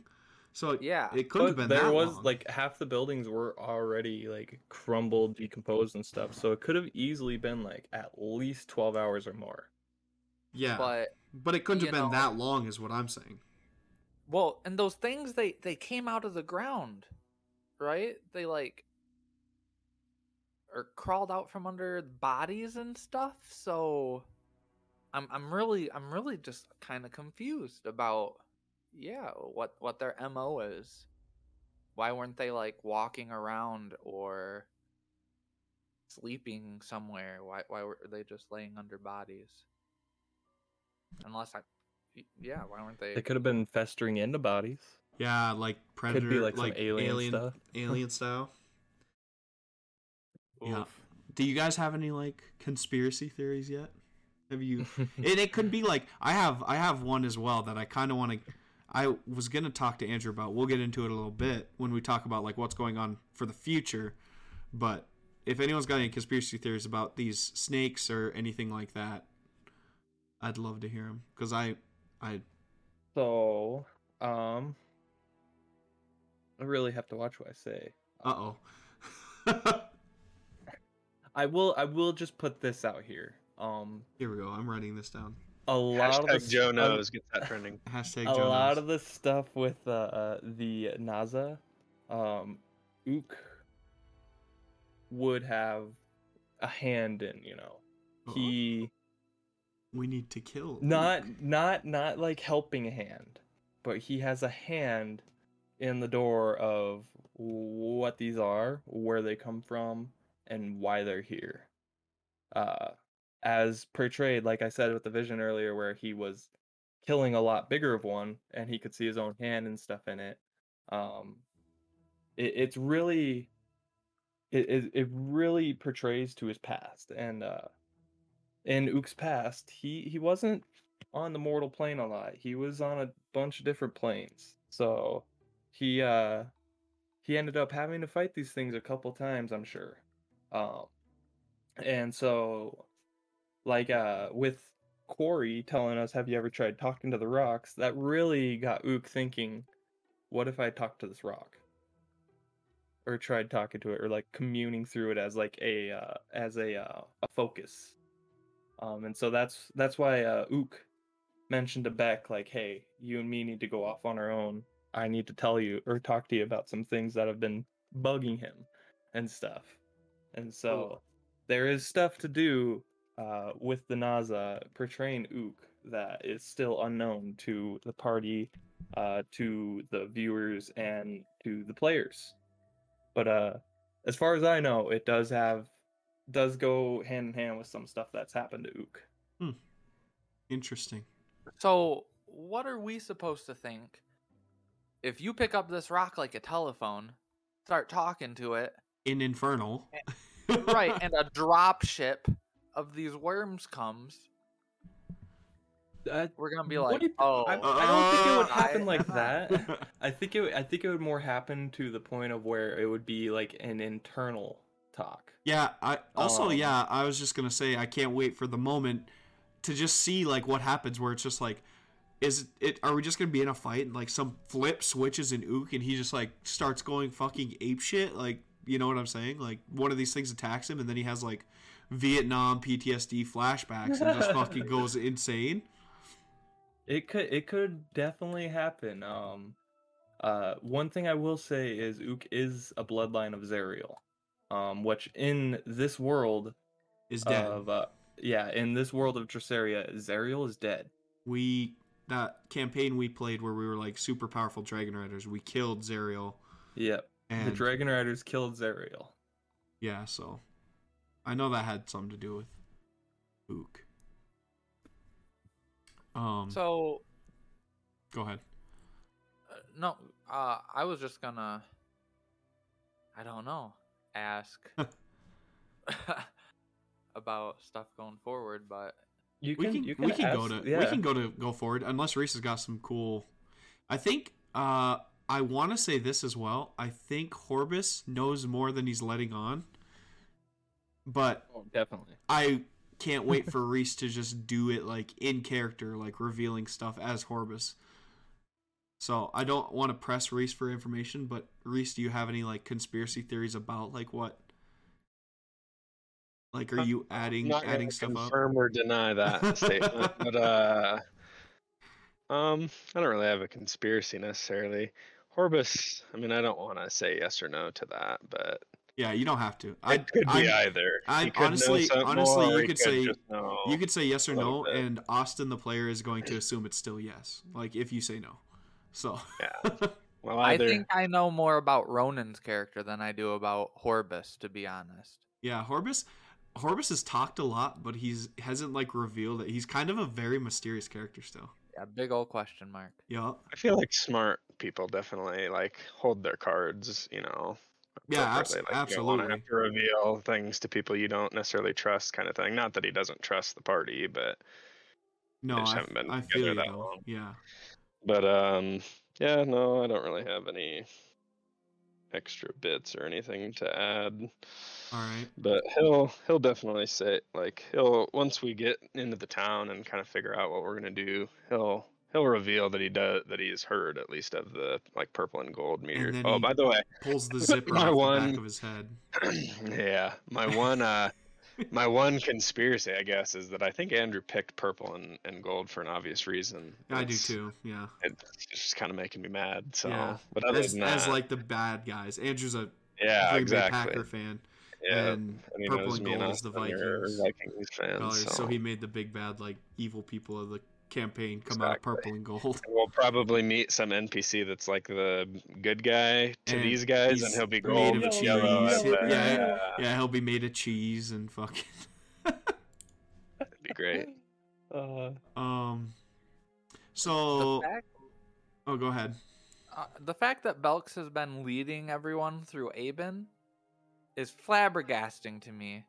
so Yeah. it couldn't have been there that was long. like half the buildings were already like crumbled, mm-hmm. decomposed, and stuff. So it could have easily been like at least twelve hours or more. yeah, but, But it couldn't have been know- that long, is what I'm saying. well, and those things they they came out of the ground, right? They like or crawled out from under bodies and stuff. So I'm I'm really I'm really just kind of confused about yeah, what what their MO is. Why weren't they like walking around or sleeping somewhere? Why why were they just laying under bodies? Unless I y- yeah, why weren't they They could have been festering into bodies. Yeah, like predator, like some alien alien stuff. (laughs) alien style. Yeah. Do you guys have any like conspiracy theories yet? Have you? (laughs) it, it could be like I have I have one as well that I kind of want to. I was gonna talk to Andrew about. We'll get into it a little bit when we talk about like what's going on for the future. But if anyone's got any conspiracy theories about these snakes or anything like that, I'd love to hear them because I, I so, um, I really have to watch what I say. uh oh. (laughs) I will. I will just put this out here. Um, Here we go. I'm writing this down. A lot of the Joe s- knows gets that trending. (laughs) Hashtag a Jonas. lot of the stuff with uh, uh, the NASA, um, Ook would have a hand in. You know, Uh-oh. he We need to kill. not Luke. not not like helping a hand, but he has a hand in the door of what these are, where they come from, and why they're here. Uh, as portrayed, like I said with the vision earlier, where he was killing a lot bigger of one, and he could see his own hand and stuff in it. Um, it, it's really, it, it really portrays to his past, and uh, in Ook's past, he he wasn't on the mortal plane a lot. He was on a bunch of different planes. So he uh he ended up having to fight these things a couple times, I'm sure. Um and so like uh with Corey telling us, Have you ever tried talking to the rocks? That really got Ook thinking, what if I talked to this rock? Or tried talking to it or like communing through it as like a uh as a uh a focus. Um, and so that's that's why uh, Ook mentioned to Beck like, "Hey, you and me need to go off on our own. I need to tell you or talk to you about some things that have been bugging him and stuff." And so there is stuff to do uh, with the NASA portraying Ook that is still unknown to the party, uh, to the viewers, and to the players. But uh, as far as I know, it does have does go hand in hand with some stuff that's happened to Ook. Interesting. So, what are we supposed to think? If you pick up this rock like a telephone, start talking to it, In Infernal. right, and a drop ship of these worms comes, Uh, we're gonna be what like, do you- oh, I, I don't think it would Uh, happen (laughs) I- like that. I think it. I think it would more happen to the point of where it would be like an internal talk. Yeah, I also Um, yeah, I was just gonna say I can't wait for the moment to just see like what happens where it's just like is it are we just gonna be in a fight and like some flip switches in Ook and he just like starts going fucking ape shit like you know what I'm saying like one of these things attacks him and then he has like Vietnam PTSD flashbacks and just fucking (laughs) goes insane. It could it could definitely happen. Um uh one thing I will say is Ook is a bloodline of Zerial. Um which in this world Is dead. of uh yeah, in this world of Traceria, Zerial is dead. we that campaign we played where we were like super powerful dragon riders, we killed Zerial Yep. and the Dragon Riders killed Zerial. yeah, so I know that had something to do with Ook. Um So go ahead. uh, no, uh, I was just gonna. I don't know. Ask (laughs) (laughs) about stuff going forward, but You we can, can, we can go to yeah. we can go to go forward unless Reese has got some cool. I think uh I want to say this as well. I think Horbus knows more than he's letting on, but Oh, definitely. I can't wait for (laughs) Reese to just do it like in character, like revealing stuff as Horbus. So I don't want to press Reese for information, but Reese, do you have any like conspiracy theories about like what? Like, are you adding not adding stuff up? confirm or deny that (laughs) statement, but uh, um, I don't really have a conspiracy necessarily. Horbus, I mean, I don't want to say yes or no to that, but Yeah, you don't have to. I could be I'm- either. I- He could know honestly- honestly, you or he could say- You could say yes or no, bit. and Austin, the player, is going to assume it's still yes. Like if you say no. So Yeah. (laughs) Well, I think I know more about Ronan's character than I do about Horbus, to be honest. yeah, Horbus, Horbus has talked a lot, but he's hasn't like revealed that he's kind of a very mysterious character still. Yeah, big old question mark. Yeah, I feel like smart people definitely like hold their cards, you know. Yeah, abs-. Like, you don't wanna have to reveal things to people you don't necessarily trust, kind of thing. Not that he doesn't trust the party, but no, I, haven't been I together feel that long. Yeah, but um, yeah, no, I don't really have any extra bits or anything to add. all right. But he'll he'll definitely say like he'll once we get into the town and kind of figure out what we're gonna do, he'll he'll reveal that he does that he's heard at least of the like purple and gold meteor. then Oh, by the way, Pulls the (laughs) zipper My off the one- back of his head. (clears throat) yeah, my one uh my one conspiracy I guess is that I think Andrew picked purple and, and gold for an obvious reason. I do too. Yeah, It's just kind of making me mad. So, Yeah. but other as, than as like the bad guys. Andrew's a yeah, exactly. Packer fan, Yeah, and and purple and gold is the Vikings. Vikings fans. so, so he made the big bad like evil people of the campaign come out Exactly. purple and gold. We'll probably meet some NPC that's like the good guy to And these guys, and he'll be made gold of and cheese. yellow. and, Yeah, uh, yeah, Yeah, he'll be made of cheese and fucking. (laughs) That'd be great. (laughs) Uh, Um. So, fact, oh, go ahead. uh, the fact that Belks has been leading everyone through Aben is flabbergasting to me.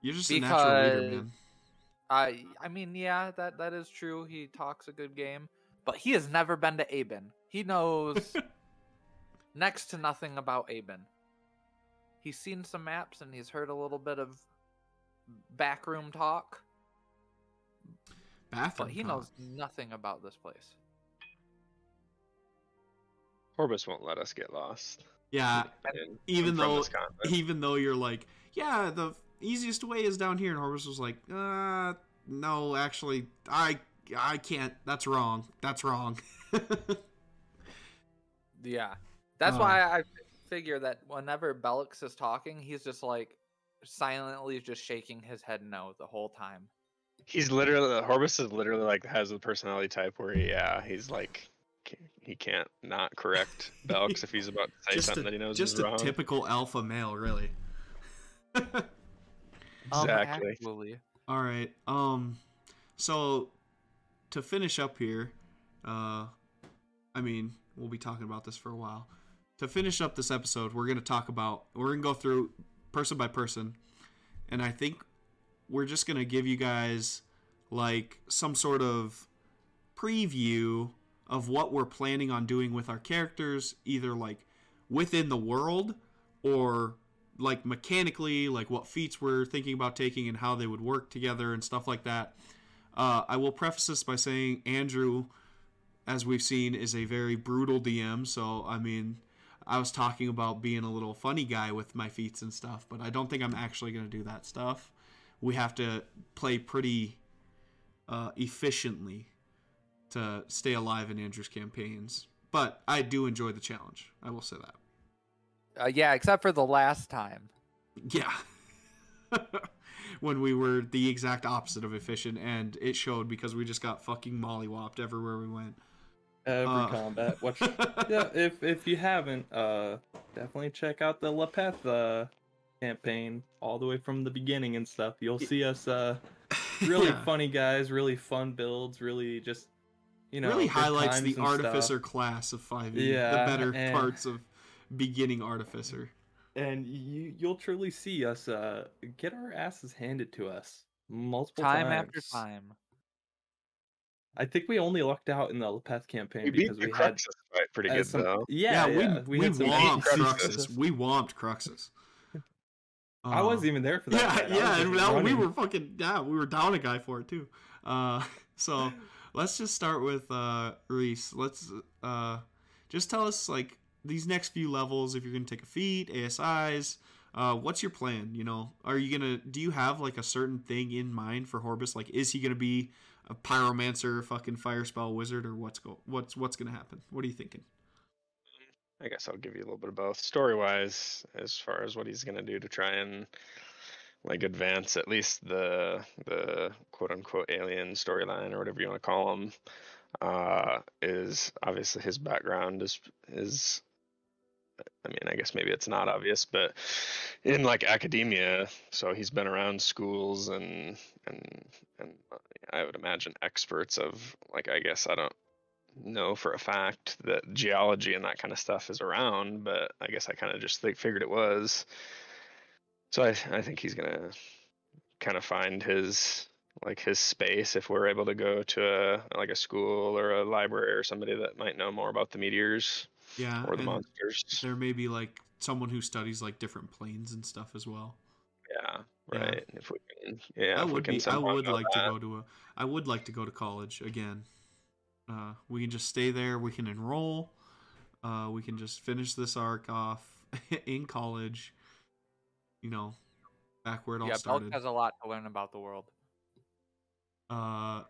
You're just a natural leader, man. I I mean, yeah, that that is true. He talks a good game, but he has never been to Aben. He knows (laughs) next to nothing about Aben. He's seen some maps and he's heard a little bit of backroom talk, Bathroom. but he talk. knows nothing about this place. Horbus won't let us get lost. Yeah, And even I'm though even though you're like, yeah, the easiest way is down here, and Horbus was like, uh, no, actually, I I can't. That's wrong. That's wrong. (laughs) Yeah, that's Uh. why I figure that whenever Belix is talking, he's just like silently just shaking his head no the whole time. he's literally Horbus is literally like has the personality type where he, yeah, he's like he can't not correct (laughs) Belks if he's about to say just something a, that he knows just is a wrong. typical alpha male, really. (laughs) Um, Exactly. actually. All right. Um so to finish up here, uh I mean, we'll be talking about this for a while. To finish up this episode, we're going to talk about we're going to go through person by person and I think we're just going to give you guys like some sort of preview of what we're planning on doing with our characters either like within the world or like mechanically, like what feats we're thinking about taking and how they would work together and stuff like that. Uh, I will preface this by saying Andrew, as we've seen, is a very brutal DM. So I mean, I was talking about being a little funny guy with my feats and stuff, but I don't think I'm actually going to do that stuff. we have to play pretty uh, efficiently to stay alive in Andrew's campaigns. But I do enjoy the challenge. I will say that. Uh, yeah, except for the last time. Yeah. (laughs) when we were the exact opposite of efficient, and it showed because we just got fucking mollywopped everywhere we went. Every Uh. (laughs) combat. Watch. yeah, if if you haven't, uh, definitely check out the Lepeth uh, campaign all the way from the beginning and stuff. You'll see us uh, (laughs) really Yeah. funny guys, really fun builds, really just you know really highlights the and stuff. artificer class of 5e. Yeah, the better and- parts of beginning artificer. and you you'll truly see us uh get our asses handed to us multiple times. Time times. after time. I think we only lucked out in the Lepeth campaign We beat because the we had fight pretty uh, good some- though. Yeah, yeah, we we, had some womped decent Cruxus. We womped Cruxus. I Uh, wasn't even there for that. Yeah, fight. Yeah, and that, we were fucking yeah, we were down a guy for it too. Uh, (laughs) so (laughs) let's just start with uh, Reese. Let's uh, just tell us like these next few levels. If you're gonna take a feat, ASIs, uh, what's your plan? You know, are you gonna? Do you have like a certain thing in mind for Horbus? Like, is he gonna be a pyromancer, fucking fire spell wizard, or what's go? What's what's gonna happen? What are you thinking? I guess I'll give you a little bit of both. Story wise, as far as what he's gonna do to try and like advance at least the the quote unquote alien storyline or whatever you want to call him, uh, is obviously his background is is I mean, I guess maybe it's not obvious, but in like academia, so he's been around schools and and and uh, I would imagine experts of like I guess I don't know for a fact that geology and that kind of stuff is around, but I guess I kind of just figured it was. So I I think he's gonna kind of find his like his space if we're able to go to a like a school or a library or somebody that might know more about the meteors Yeah, or the monsters. there may be like someone who studies like different planes and stuff as well. Yeah, Yeah. right. If we can, yeah, I if we would can be. I would like that. to go to a. I would like to go to college again. Uh, we can just stay there. We can enroll. Uh, we can just finish this arc off (laughs) in college. You know, back where it all yeah, Belk started. has a lot to learn about the world. Uh,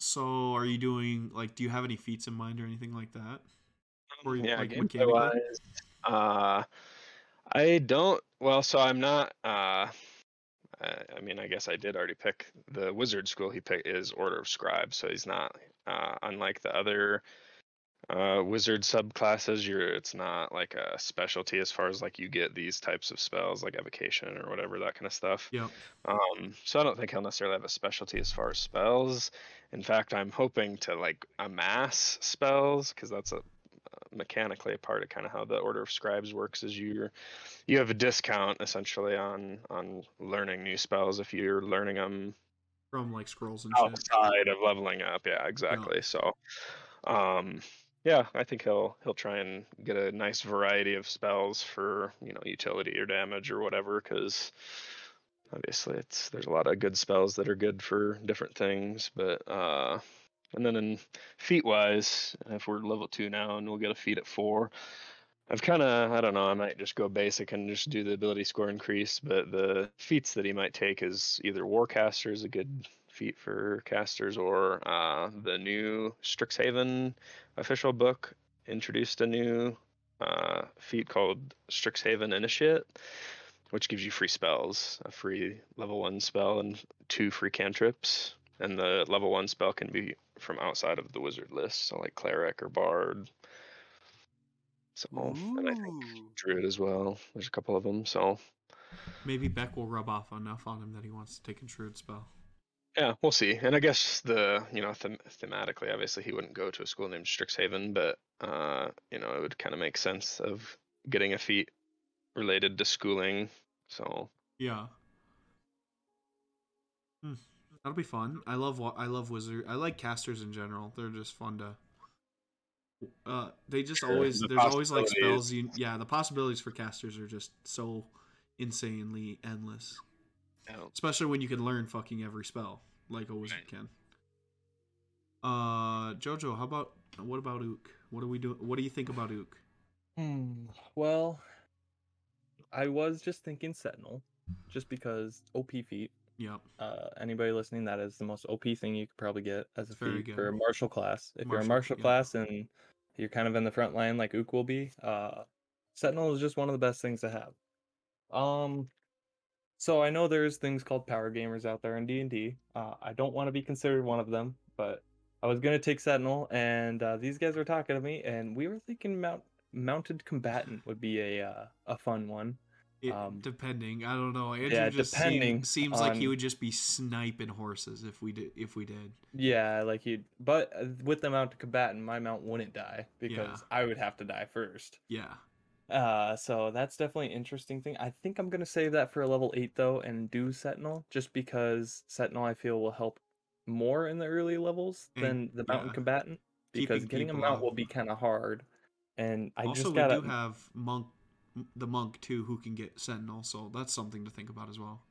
so are you doing like? Do you have any feats in mind or anything like that? Or yeah, like mechanically? wise, uh, I don't. Well, so I'm not. Uh, I, I mean, I guess I did already pick the wizard school. He picked is Order of Scribes, so he's not uh, unlike the other uh, wizard subclasses. You're it's not like a specialty as far as like you get these types of spells like evocation or whatever that kind of stuff. Yep. Um, so I don't think he'll necessarily have a specialty as far as spells. In fact, I'm hoping to like amass spells because that's a mechanically a part of kind of how the order of scribes works is you you have a discount essentially on on learning new spells if you're learning them From like scrolls and Oh, shit. outside of leveling up. Yeah exactly. So um yeah i think he'll he'll try and get a nice variety of spells for you know utility or damage or whatever because obviously it's there's a lot of good spells that are good for different things but uh and then in feat wise if we're level two now and we'll get a feat at four I've kind of, I don't know, I might just go basic and just do the ability score increase, but the feats that he might take is either Warcaster is a good feat for casters, or uh, the new Strixhaven official book introduced a new uh, feat called Strixhaven Initiate, which gives you free spells, a free level one spell and two free cantrips. And the level one spell can be from outside of the wizard list, so like cleric or bard. So, and I think druid as well. There's a couple of them. So Maybe Beck will rub off enough on him that he wants to take a druid spell. yeah, we'll see. And I guess the you know them- thematically, obviously he wouldn't go to a school named Strixhaven, but uh, you know it would kind of make sense of getting a feat related to schooling. So Yeah. Hmm. That'll be fun. I love wa- I love wizard. I like casters in general. They're just fun to. Uh, they just Sure, always the there's always like spells. You, yeah, the possibilities for casters are just so insanely endless. you know, Especially when you can learn fucking every spell like a wizard Right. can. Uh, Jojo, how about what about Ook? What do we do? What do you think about Ook? Hmm. Well, I was just thinking Sentinel. just because OP feat. Yep. Uh, anybody listening, that is the most OP thing you could probably get as a very feat for a martial class. If you're a Martial, martial yeah. class and you're kind of in the front line like Ook will be, uh, Sentinel is just one of the best things to have. Um, so I know there's things called power gamers out there in D and D. Uh, I don't want to be considered one of them, but I was gonna take Sentinel, and uh, these guys were talking to me, and we were thinking mount mounted combatant would be a uh, a fun one. It, Um, depending, I don't know. Andrew yeah, just depending seem, seems like he would just be sniping horses if we did. If we did, Yeah, like he. but uh, with the mounted combatant, my mount wouldn't die because I would have to die first. yeah, Uh, so that's definitely an interesting thing. I think I'm gonna save that for a level eight though, and do Sentinel just because Sentinel I feel will help more in the early levels And- than the mountain yeah, combatant because keeping getting a people mount will be kind of hard. And I also just gotta do have monk, the monk too, who can get sentinel. So that's something to think about as well.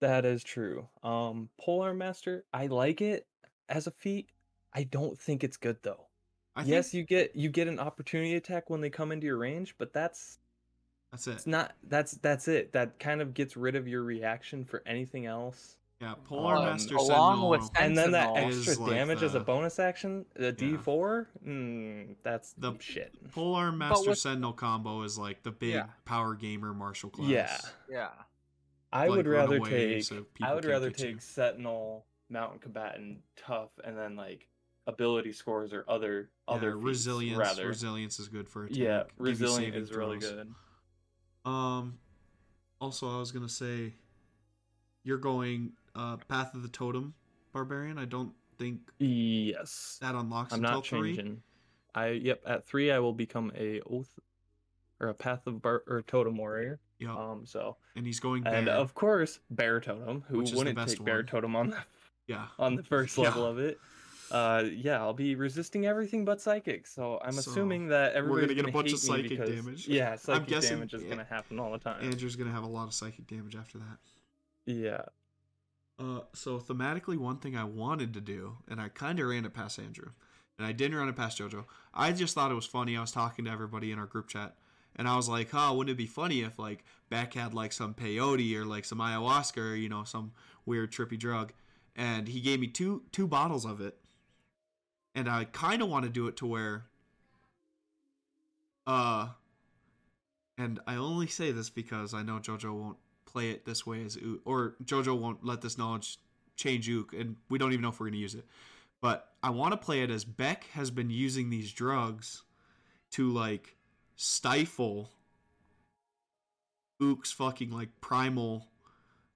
That is true. Um, Polearm Master, I like it as a feat. I don't think it's good though. I yes, think you get you get an opportunity attack when they come into your range, but that's that's it. it's not that's that's it. That kind of gets rid of your reaction for anything else. Yeah, polar Um, master along sentinel. with And then that extra like damage as a bonus action, the Yeah. D4, mm, that's The- shit. Polearm master with- sentinel combo is like the big Yeah. power gamer martial class. Yeah. Yeah. I Like, would rather take so I would rather get you. take Sentinel, Mounted Combatant, Tough, and then like ability scores or other Yeah, other feats, resilience. rather. Resilience is good for a tank. yeah, Give you resilient saving is really throws. good. Um, also, I was gonna say, you're going uh, Path of the Totem Barbarian. I don't think Yes. that unlocks I'm not three. changing. I yep, at 3 I will become a oath or a path of bar or totem warrior. Yeah. Um so and he's going and of course bear totem who Which is the wouldn't take bear totem on the yeah. on the first (laughs) Yeah. level of it. Uh yeah, I'll be resisting everything but psychic. So I'm So, assuming that everybody's gonna get a gonna bunch of psychic because- damage. Yeah, psychic guessing- damage is yeah. gonna happen all the time. Andrew's gonna have a lot of psychic damage after that. yeah. Uh, so thematically, one thing I wanted to do, and I kind of ran it past Andrew, and I didn't run it past JoJo. I just thought it was funny. I was talking to everybody in our group chat, and I was like, "Huh, wouldn't it be funny if like Beck had like some peyote or like some ayahuasca or you know some weird trippy drug?" And he gave me two two bottles of it, and I kind of want to do it to where, uh, and I only say this because I know JoJo won't play it this way as Ook, or JoJo won't let this knowledge change Ook, and we don't even know if we're gonna use it. But I want to play it as Beck has been using these drugs to like stifle Ook's fucking like primal,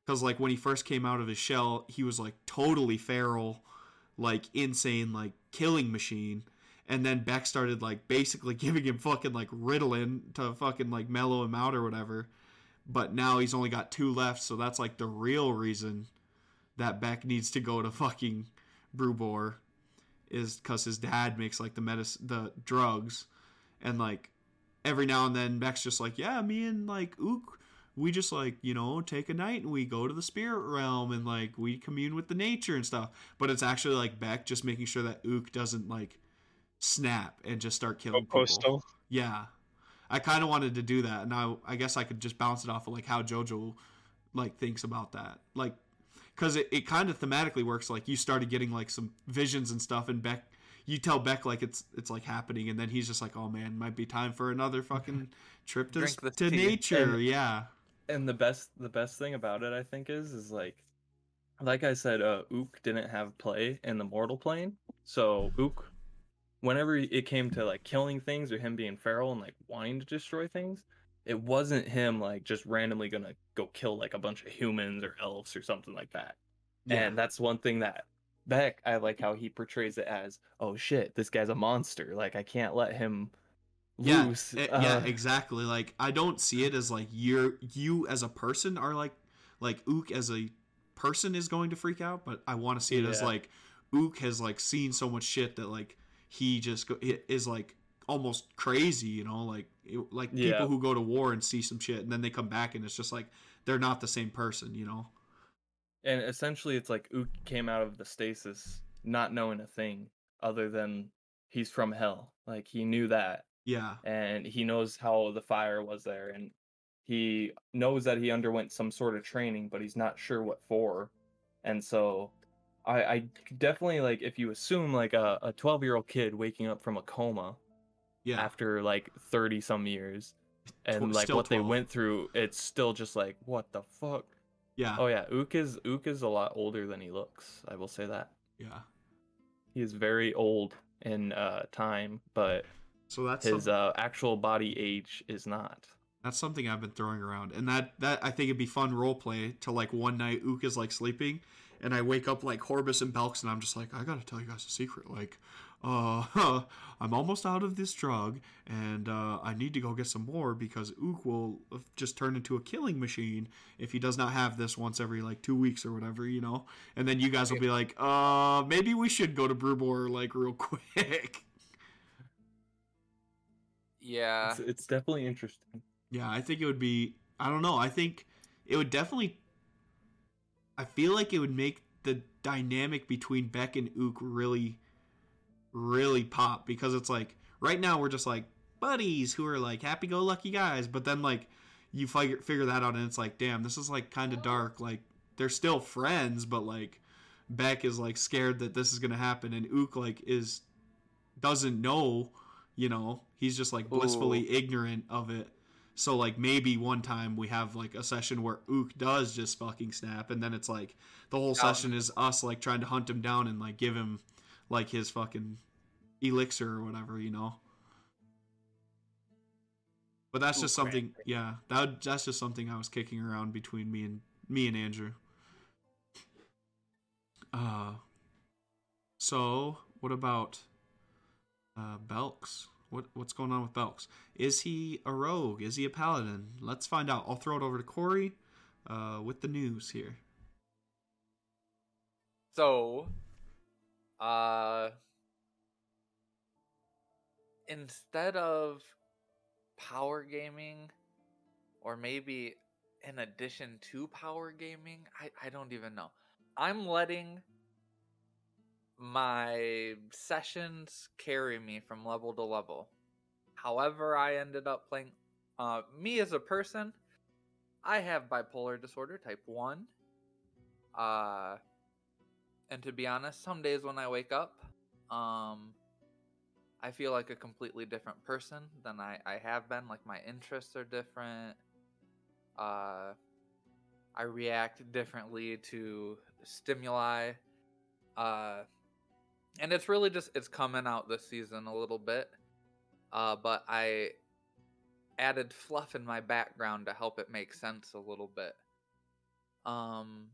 because like when he first came out of his shell, he was like totally feral, like insane, like killing machine. And then Beck started like basically (laughs) giving him fucking like Ritalin to fucking like mellow him out or whatever but now he's only got two left, so that's like the real reason that Beck needs to go to fucking Brewbor is because his dad makes like the medicine, the drugs, and like every now and then Beck's just like, yeah, me and like Ook, we just like you know take a night and we go to the spirit realm and like we commune with the nature and stuff. But it's actually like Beck just making sure that Ook doesn't like snap and just start killing people. Postal. Yeah. I kind of wanted to do that, and I I guess I could just bounce it off of like how JoJo like thinks about that, like because it, it kind of thematically works. Like you started getting like some visions and stuff, and Beck, you tell Beck like it's it's like happening, and then he's just like, oh man, might be time for another fucking (laughs) trip to to tea." nature. And- yeah, and the best the best thing about it i think is is like like i said uh ook didn't have play in the mortal plane so ook whenever it came to like killing things or him being feral and like wanting to destroy things it wasn't him like just randomly gonna go kill like a bunch of humans or elves or something like that yeah. and that's one thing that beck i like how he portrays it as oh shit this guy's a monster like i can't let him yeah, loose eh, yeah, uh, exactly. Like I don't see it as like you're you as a person are like like Ook as a person is going to freak out, but I want to see it as like Ook has like seen so much shit that like he just go, it is like almost crazy, you know, like it, like Yeah. people who go to war and see some shit and then they come back and it's just like they're not the same person, you know. And essentially, it's like Ook came out of the stasis not knowing a thing other than he's from hell. Like he knew that, Yeah. and he knows how the fire was there. And he knows that he underwent some sort of training, but he's not sure what for. And so I, I definitely like if you assume like a, a 12 year old kid waking up from a coma Yeah. after like 30 some years and like still what they went through, it's still just like, what the fuck? Yeah. Oh yeah, Ook is Ook is a lot older than he looks. I will say that. Yeah. He is very old in uh time, but So that's his some- uh actual body age is not. That's something I've been throwing around, and that that I think it'd be fun role play to like one night Ook is like sleeping, and I wake up like Horbus and Belks, and I'm just like, I gotta tell you guys a secret, like, uh, (laughs) I'm almost out of this drug, and uh, I need to go get some more because Ook will just turn into a killing machine if he does not have this once every like two weeks or whatever, you know. And then you guys will be like, uh, maybe we should go to Brewbor like real (laughs) quick. Yeah. It's, it's definitely interesting. Yeah, I think it would be. I don't know. I think it would definitely. I feel like it would make the dynamic between Beck and Ook really, really pop because it's like right now we're just like buddies who are like happy-go-lucky guys, but then like you figure figure that out and it's like, damn, this is like kind of dark. Like they're still friends, but like Beck is like scared that this is gonna happen, and Ook like is doesn't know. You know, he's just like blissfully oh. ignorant of it. So like maybe one time we have like a session where Ook does just fucking snap, and then it's like the whole Yeah. session is us like trying to hunt him down and like give him like his fucking elixir or whatever, you know. But that's just Ook something, yeah. That that's just something I was kicking around between me and me and Andrew. Uh. So what about uh Belks? What what's going on with Belks? Is he a rogue? Is he a paladin? Let's find out. I'll throw it over to Corey uh, with the news here. So, uh, instead of power gaming, or maybe in addition to power gaming, I, I don't even know. I'm letting my sessions carry me from level to level. However, I ended up playing. Uh, me as a person, I have bipolar disorder type 1. Uh, and to be honest, some days when I wake up, um, I feel like a completely different person than I, I have been. Like my interests are different. Uh, I react differently to stimuli. Uh, and it's really just it's coming out this season a little bit. Uh, but I added fluff in my background to help it make sense a little bit. Um,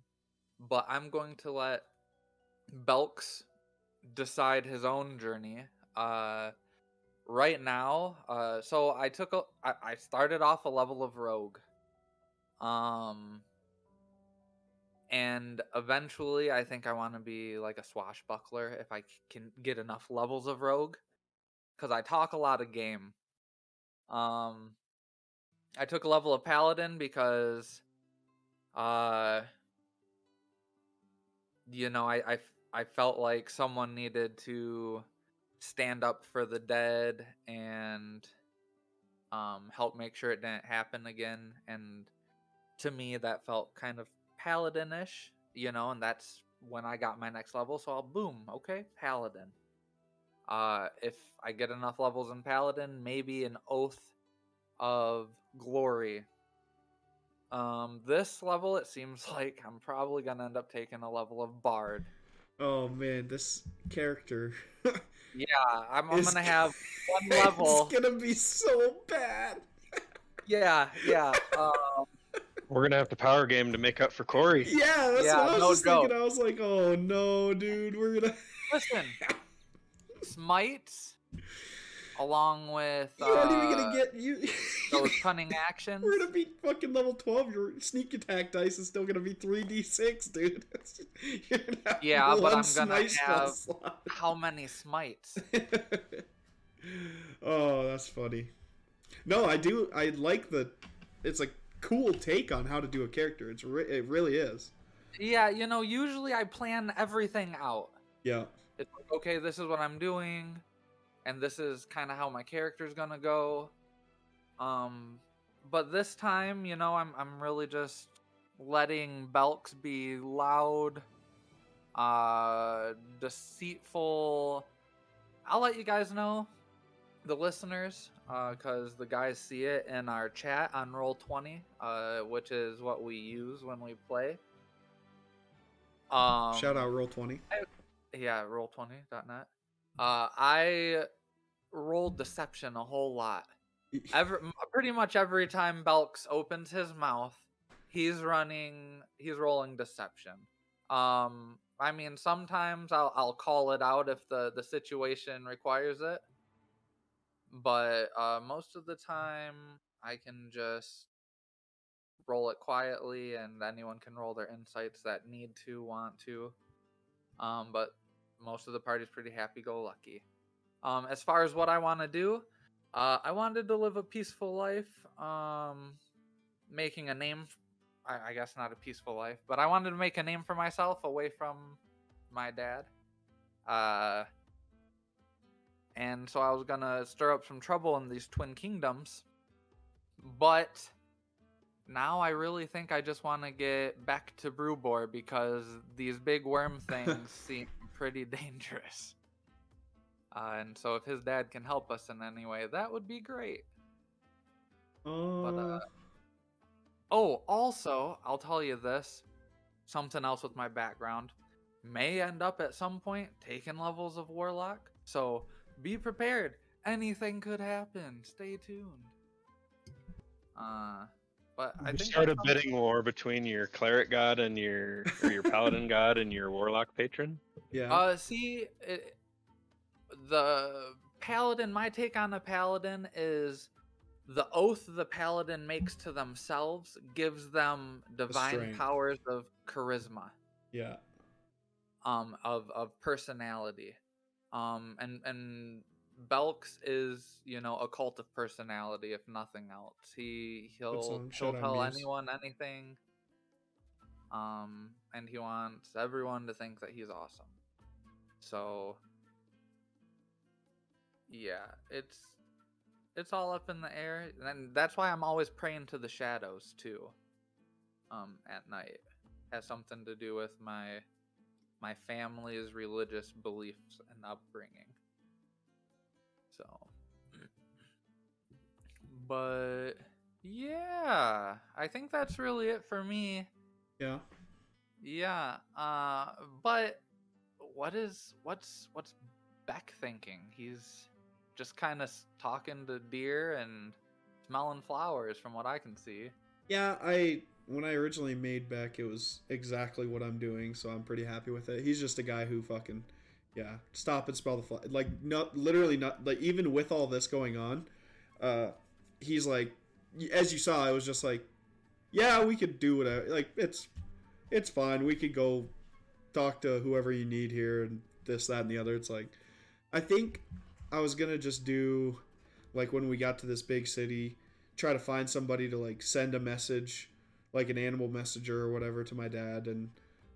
but I'm going to let Belks decide his own journey. Uh, right now, uh, so I took a, I, I started off a level of rogue. Um, and eventually, I think I want to be like a swashbuckler if i can get enough levels of rogue, because I talk a lot of game. Um, I took a level of paladin because, uh, you know, i i, I felt like someone needed to stand up for the dead and um, help make sure it didn't happen again. And to me, that felt kind of paladinish, you know, and that's when I got my next level. So I'll boom, okay, paladin. Uh, if I get enough levels in paladin, maybe an oath of glory. Um, this level, it seems (laughs) like I'm probably gonna end up taking a level of bard. Oh man, this character. (laughs) Yeah, I'm, I'm gonna have (laughs) one level. It's gonna be so bad. Yeah, yeah. Um, We're gonna have to power game to make up for Corey. Yeah, that's Yeah, what I was no just thinking. I was like, oh no, dude, we're gonna. (laughs) listen, smites, along with You aren't even uh, gonna get you. those (laughs) cunning actions. We're gonna be fucking level twelve. Your sneak attack dice is still gonna be three d six, dude. (laughs) You're gonna have Yeah, but I'm gonna smite have- How many smites? oh, that's funny. No, I do. I like the. It's a cool take on how to do a character. It's re- it really is. Yeah, you know, usually I plan everything out. Yeah. It's like, okay, this is what I'm doing, and this is kind of how my character's gonna go. Um, but this time, you know, I'm I'm really just letting Belks be loud, uh, deceitful. I'll let you guys know, the listeners, because the guys see it in our chat on Roll Twenty, uh, which is what we use when we play. Um, Shout out roll twenty. yeah, roll20.net. Uh, I rolled deception a whole lot. (laughs) Every, pretty much every time Belks opens his mouth, he's running, he's rolling deception. Um, I mean, sometimes I'll I'll call it out if the the situation requires it, but uh, most of the time I can just roll it quietly, and anyone can roll their insights that need to, want to. Um, but most of the party's pretty happy-go-lucky. Um, as far as what I want to do, uh, I wanted to live a peaceful life, um, making a name. I guess not a peaceful life, but I wanted to make a name for myself away from my dad. Uh, and so I was gonna stir up some trouble in these twin kingdoms, but now I really think I just want to get back to Brewbor because these big worm (laughs) things seem pretty dangerous. Uh, and so if his dad can help us in any way, that would be great. But Uh, uh, oh, also, I'll tell you this: something else with my background may end up at some point taking levels of warlock. So be prepared. Anything could happen. Stay tuned. Uh, but I you think start a bidding war between your cleric god and your or your paladin (laughs) god and your warlock patron. yeah. Uh, see, it, the paladin. My take on the paladin is the oath the paladin makes to themselves gives them divine strength. powers of charisma, yeah. um, of of personality, um, and and Belks is you know a cult of personality if nothing else. He he'll he'll tell anyone anything. Um, and he wants everyone to think that he's awesome. So yeah, it's it's all up in the air, and that's why I'm always praying to the shadows too. Um, at night has something to do with my my family's religious beliefs and upbringing. So, but yeah, I think that's really it for me. Yeah. Yeah, uh, but what is what's what's Beck thinking? He's just kind of talking to deer and smelling flowers, from what I can see. Yeah, I when I originally made Beck, it was exactly what I'm doing, so I'm pretty happy with it. He's just a guy who fucking yeah, stop and spell the fly. Like not literally not like even with all this going on, uh he's like as you saw, I was just like yeah, we could do whatever. Like it's it's fine. We could go talk to whoever you need here and this that and the other. It's like I think I was to just do like when we got to this big city try to find somebody to like send a message like an animal messenger or whatever to my dad and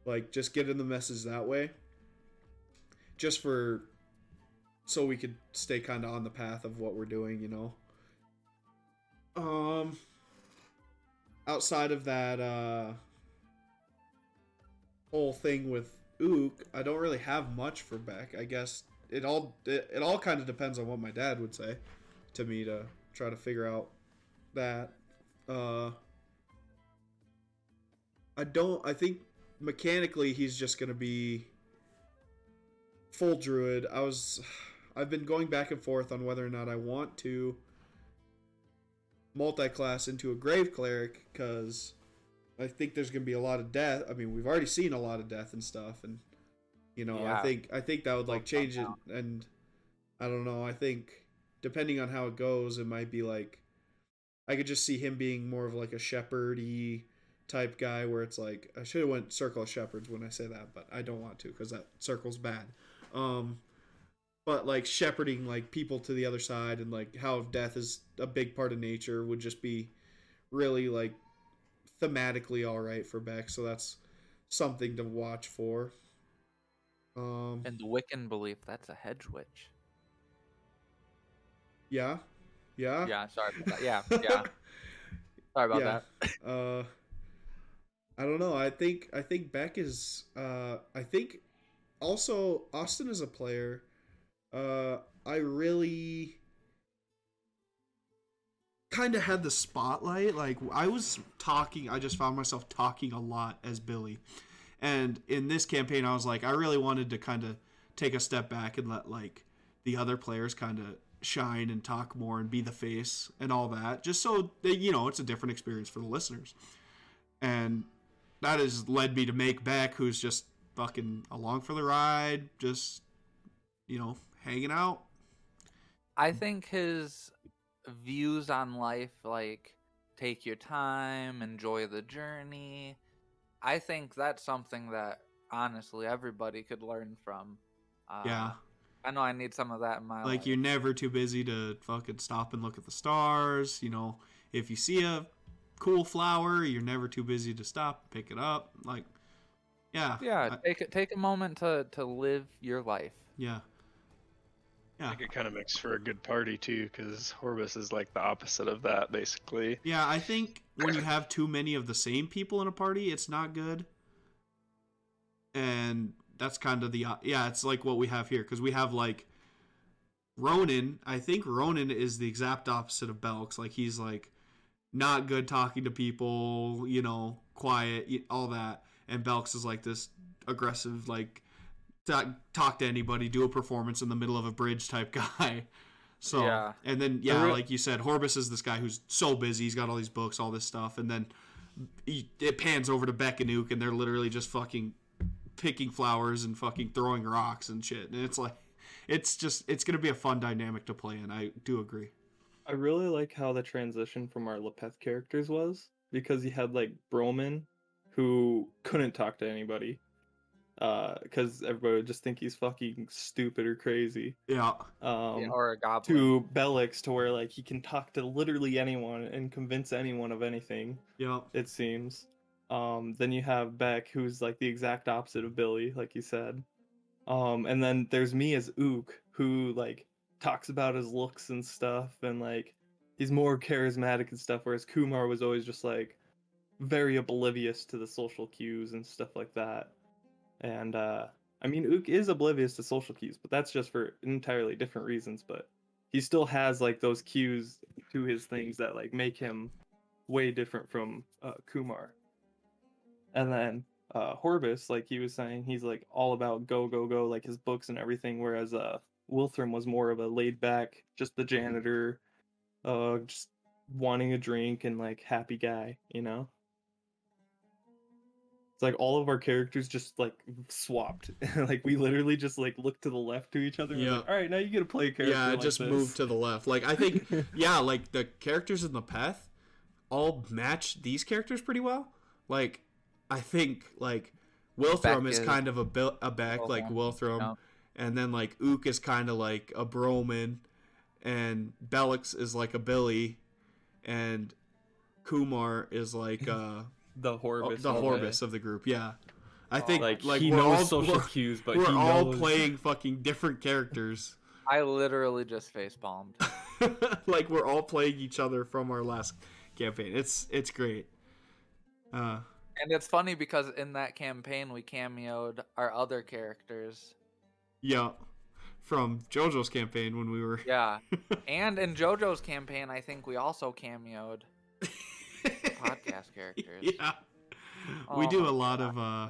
like just get in the message that way. Just for so we could stay kind of on the path of what we're doing you know? Um outside of that uh whole thing with ook i don't really have much for beck. I guess it all it, it all kind of depends on what my dad would say to me to try to figure out that. Uh I don't I think mechanically he's just going to be full druid. I was I've been going back and forth on whether or not I want to multi-class into a grave cleric cuz I think there's going to be a lot of death. I mean, we've already seen a lot of death and stuff and you know, I think I think that would like change it and I don't know. I think depending on how it goes, it might be like I could just see him being more of like a shepherdy type guy where it's like I should have went circle of shepherds when I say that, but I don't want to because that circle's bad. Um, but like shepherding like people to the other side and like how death is a big part of nature would just be really like thematically all right for Beck. So that's something to watch for. Um, And the Wiccan belief that's a hedge witch. yeah, yeah, Yeah, sorry. About that. Yeah, yeah. (laughs) Sorry about Yeah. that. uh I don't know. I think I think Beck is uh I think also Austin is a player. Uh I really kind of had the spotlight. Like I was talking, I just found myself talking a lot as Billy. And in this campaign I was like I really wanted to kind of take a step back and let like the other players kind of shine and talk more and be the face and all that just so that you know it's a different experience for the listeners and that has led me to make Beck, who's just fucking along for the ride, just you know, hanging out. I think his views on life, like take your time, enjoy the journey. I think that's something that honestly everybody could learn from. Uh, yeah, I know I need some of that in my like life. Like you're never too busy to fucking stop and look at the stars. You know, if you see a cool flower, you're never too busy to stop, pick it up. Like, yeah, Yeah, I- take a- take a moment to to live your life. yeah, I yeah, think it kind of makes for a good party too, because Horbus is like the opposite of that, basically. yeah. I think when you have too many of the same people in a party, it's not good. And that's kind of the yeah. It's like what we have here because we have like Ronan. I think Ronan is the exact opposite of Belks. Like he's like not good talking to people. You know, quiet, all that. And Belks is like this aggressive, like talk, to anybody, do a performance in the middle of a bridge type (laughs) guy. So Yeah. and then yeah, real- like you said, Horbus is this guy who's so busy. He's got all these books, all this stuff, and then he, it pans over to Beck and Ook, and they're literally just fucking picking flowers and fucking throwing rocks and shit. And it's like, it's just, it's gonna be a fun dynamic to play in. I do agree. I really like how the transition from our Lepeth characters was because you had like Broman, who couldn't talk to anybody, because everybody would just think he's fucking stupid or crazy. Yeah, Um, Yeah, or a goblin. to Bellix, to where like he can talk to literally anyone and convince anyone of anything. yeah, It seems. Um, then you have Beck, who's like the exact opposite of Billy, like you said. Um, and then there's me as Ook, who like talks about his looks and stuff, and like he's more charismatic and stuff. Whereas Kumar was always just like very oblivious to the social cues and stuff like that. And uh, I mean, Ook is oblivious to social cues, but that's just for entirely different reasons. But he still has like those cues to his things that like make him way different from uh, Kumar. And then uh, Horbus, like he was saying, he's like all about go go go, like his books and everything. Whereas uh, Wilthram was more of a laid back, just the janitor, uh, just wanting a drink and like happy guy, you know. It's like all of our characters just like swapped. (laughs) like we literally just like looked to the left to each other. Yeah. like, all right, now you get to play a character. yeah. like just this." move to the left. Like I think, (laughs) yeah, like the characters in the path all match these characters pretty well. Like I think like Wilthram Beck is is- kind of a Bill, a Beck, like Wilthram, yeah. And then like Ook is kind of like a Broman, and Bellix is like a Billy, and Kumar is like uh (laughs) the Horbus. the all. Horbus of the group. Yeah, I think Like, like he we're knows all social we're, cues, but we're he all knows... playing fucking different characters. (laughs) I literally just face palmed. (laughs) like we're all playing each other from our last campaign. It's it's great. Uh, And it's funny because in that campaign we cameoed our other characters. Yeah, from JoJo's campaign when we were Yeah. (laughs) and in JoJo's campaign I think we also cameoed podcast (laughs) characters. yeah, we Oh do a lot God. of uh,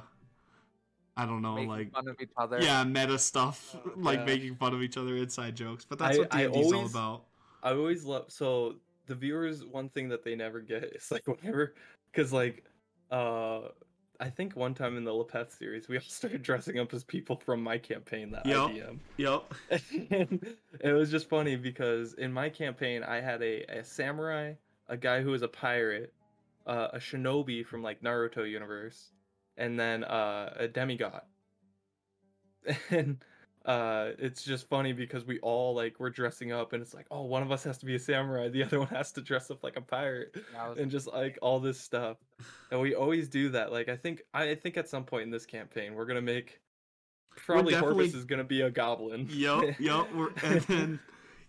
I don't know, Making like fun of each other. yeah, meta stuff, (laughs) like Yeah. making fun of each other, inside jokes. But that's I- what I D&D's all always- about. I always love so the viewers one thing that they never get is like whenever because like uh I think one time in the Lepeth series we all (laughs) started dressing up as people from my campaign that Yep. DM. Yep. and (laughs) it was just funny because in my campaign I had a, a samurai, a guy who was a pirate, uh, a shinobi from like Naruto universe, and then uh, a demigod. (laughs) And uh, it's just funny because we all like we're dressing up, and it's like, oh, one of us has to be a samurai, the other (laughs) one has to dress up like a pirate, That was- and just like all this stuff. And we always do that. Like I think I think at some point in this campaign we're gonna make. Probably definitely- Horbus is gonna be a goblin. Yep. Yep. We're, (laughs) and then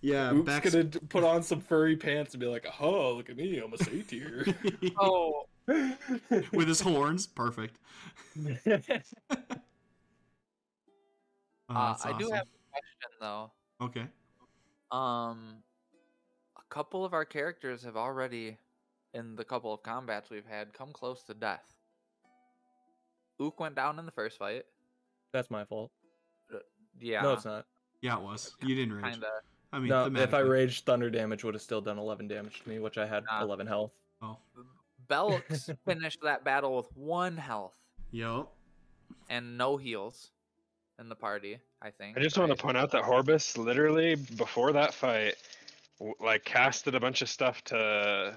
Yeah, Ook's Beck's- gonna put on some furry pants and be like, "Oh, look at me, I'm a satyr." (laughs) Oh, with his horns. Perfect. Oh, uh, that's I do have a question though. Okay. Um, a couple of our characters have already, in the couple of combats we've had, come close to death. Ook went down in the first fight. That's my fault. Yeah, No, it's not. Yeah, it was. You didn't rage. kinda. I mean, no, if I raged, thunder damage would have still done 11 damage to me, which I had Nah. 11 health. Oh, Belks (laughs) finished that battle with one health yo. and no heals in the party. I think. I just want to point out that Horbus literally before that fight, like casted a bunch of stuff to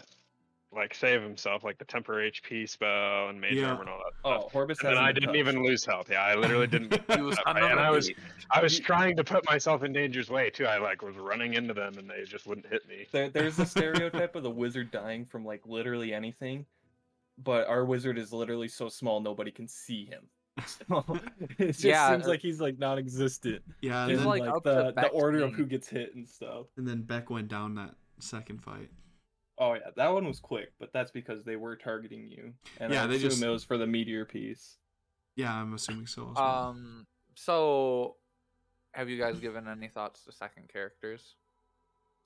like save himself, like the temporary HP spell and mage Yeah. armor and all that. Oh, Stuff. Horbus And then I didn't touched. even lose health. Yeah, I literally didn't. (laughs) He was that and I was. I was trying to put myself in danger's way too. I like was running into them and they just wouldn't hit me. There, there's a stereotype (laughs) of the wizard dying from like literally anything, but our wizard is literally so small nobody can see him. So, (laughs) it just Yeah, seems uh, like he's like non-existent Yeah, and then, like, like the, the Beck's order of who gets hit and stuff. and then Beck went down that second fight. Oh yeah, that one was quick, but that's because they were targeting you, and Yeah, I they assume just- it was for the meteor piece. Yeah, I'm assuming so as well. Um. So, have you guys given any thoughts to second characters?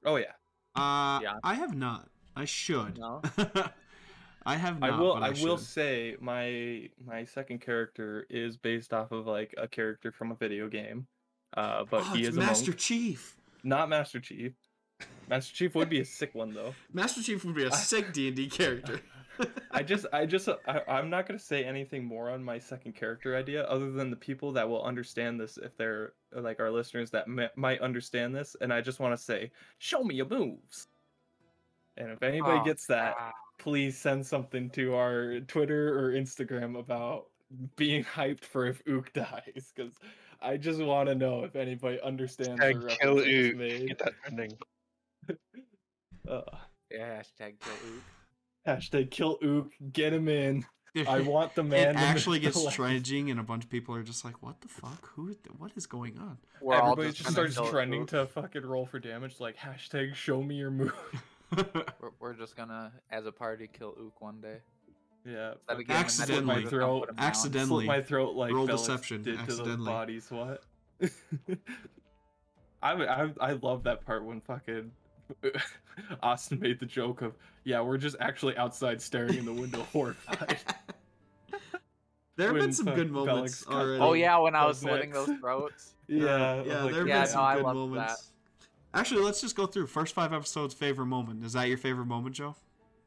Oh yeah, uh, yeah. I have not. I should. No. (laughs) I have I will. but I, I, will say my my second character is based off of like a character from a video game, uh, but oh, he it's is a Master monk, Chief. not Master Chief. Master Chief would be a sick one though. (laughs) Master Chief would be a sick D and D (laughs) character. I just, I just, I, I'm not gonna say anything more on my second character idea, other than the people that will understand this, if they're like our listeners that m- might understand this, and I just want to say, show me your moves. And if anybody Oh, gets that, God. Please send something to our Twitter or Instagram about being hyped for if Ook (laughs) dies, because I just want to know if anybody understands the Hashtag kill reference I just Ook. made. Get that trending. (laughs) Uh, Yeah. Hashtag kill Ook. hashtag kill Ook, get him in. I want the (laughs) man. it actually make gets trending, and a bunch of people are just like, "What the fuck? Who? What is going on?" We're Everybody just gonna starts trending Ook. to fucking roll for damage, like hashtag show me your move. (laughs) We're, we're just gonna, as a party, kill Ook one day. yeah, Instead of fucking getting him in slit Accidentally. my throat, put him down. Accidentally. my throat like Roll Bellix deception, did to those bodies. What? (laughs) I, I I love that part when fucking (laughs) Austin made the joke of, yeah, we're just actually outside staring in the window horrified. there have been some good moments already. Oh yeah, when I was slitting those throats. yeah, yeah, I'm like, there have Yeah, been some no, good loved moments. Actually, let's just go through first five episodes. Favorite moment is that your favorite moment, Joe?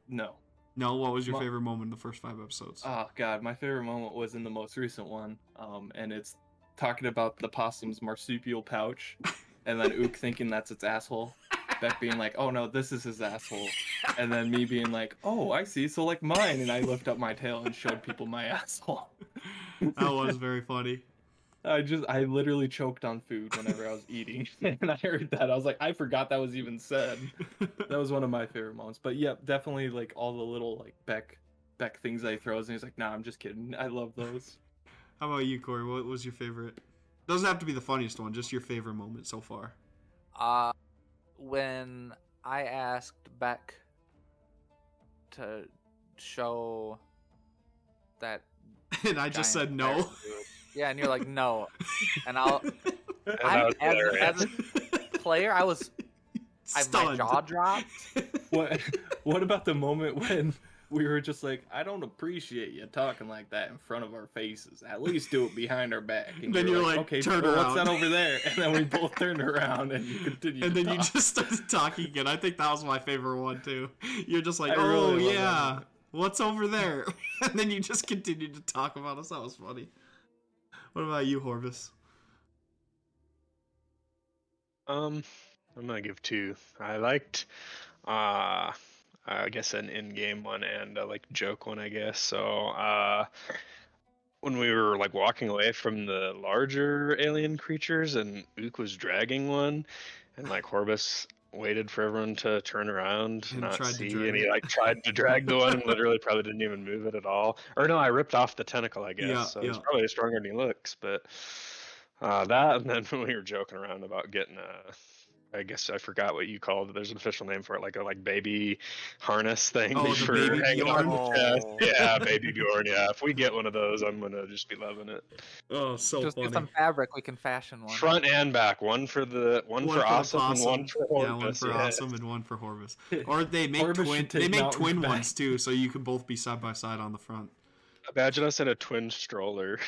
no. No, what was your My- favorite moment in the first five episodes? Oh god, my favorite moment was in the most recent one, um, and it's talking about the possum's marsupial pouch, (laughs) and then Ook thinking that's its asshole. Beck being like, "Oh no, this is his asshole," and then me being like, "Oh, I see. So like mine," and I lift up my tail and showed people my (laughs) asshole. that was very funny. I just, I literally choked on food whenever I was eating, (laughs) and I heard that. I was like, I forgot that was even said. (laughs) That was one of my favorite moments. But yeah, definitely like all the little like Beck, Beck things that he throws, and he's like, "Nah, I'm just kidding. I love those." (laughs) How about you, Corey? What was your favorite? Doesn't have to be the funniest one, just your favorite moment so far. Uh, when I asked Beck to show that And I just giant said bear no. Food. Yeah, and you're like no, and I'll (laughs) And I- that was as- as a- player I was I, my Stunned. jaw dropped. what what about the moment when we were just like, I don't appreciate you talking like that in front of our faces. At least do it behind our back. And Then you're you're like, okay, "Turn well, what's that over there? And then we both turned around and you continued. and to then you just started talking again. I think that was my favorite one too. You're just like, I oh really yeah, what's over there? (laughs) and then you just continued to talk about us. That was funny. What about you, Horbus? Um, I'm gonna give two. I liked, uh, I guess an in-game one and a like joke one, I guess. So, uh, when we were like walking away from the larger alien creatures and Ook was dragging one, and like Horbus waited for everyone to turn around, And not see, and he like tried to drag the one and (laughs) literally probably didn't even move it at all. Or no, I ripped off the tentacle, I guess. Yeah, so he's yeah. probably stronger than he looks, but. Uh, that and then when (laughs) we were joking around about getting uh, I guess I forgot what you called it. There's an official name for it, like a like baby harness thing. Oh, (laughs) the baby hanging on Bjorn? the chest. Oh. Yeah, baby oh. Bjorn. Yeah, if we get one of (laughs) those, I'm gonna just be loving it. Oh, so Just funny. get some fabric. We can fashion one. Front and back, one for the one, One for the awesome and one possum. for yeah, one for yeah. awesome and one for Horbus. (laughs) Or they make Horbus twin. They make twin back. ones too, so you can both be side by side on the front. Imagine us in a twin stroller.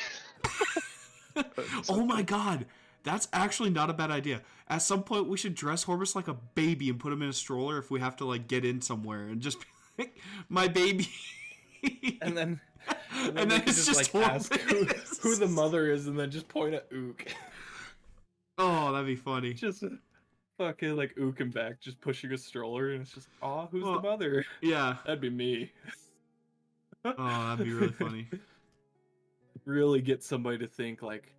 Oh my god, that's actually not a bad idea. At some point, we should dress Horbus like a baby and put him in a stroller if we have to like get in somewhere and just be like, my baby. And then, (laughs) and then could it's just, like ask who, who the mother is, and then just point at Ook. (laughs) Oh, that'd be funny. just uh, fucking like Ook and back, just pushing a stroller, and it's just, aw, who's Well- the mother? Yeah. (laughs) That'd be me. Oh, that'd be really funny. really get somebody to think like,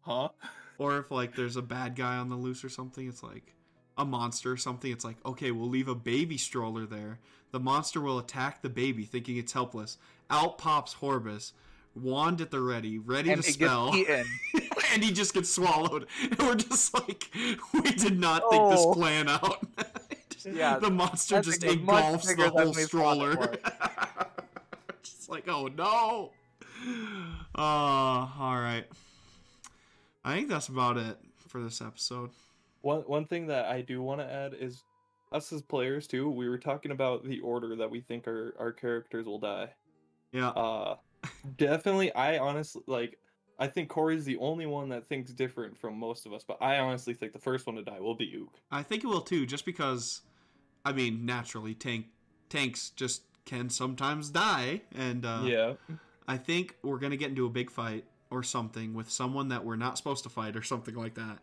huh? Or if like there's a bad guy on the loose or something, it's like a monster or something. It's like, okay, we'll leave a baby stroller there. The monster will attack the baby, thinking it's helpless. Out pops Horbus, wand at the ready, ready and to spell, (laughs) and he just gets swallowed. And we're just like, we did not think this Oh. plan out. (laughs) Yeah, the monster just thing was much engulfs the whole we thought it stroller. (laughs) just like, oh no. Uh, all right. I think that's about it for this episode. One one thing that I do want to add is us as players too. We were talking about the order that we think our our characters will die. Yeah. Uh, (laughs) definitely. I honestly like. I think Corey's the only one that thinks different from most of us, but I honestly think the first one to die will be Ook. I think it will too, just because, I mean, naturally, tank tanks just can sometimes die, and uh, yeah, I think we're gonna get into a big fight or something with someone that we're not supposed to fight or something like that,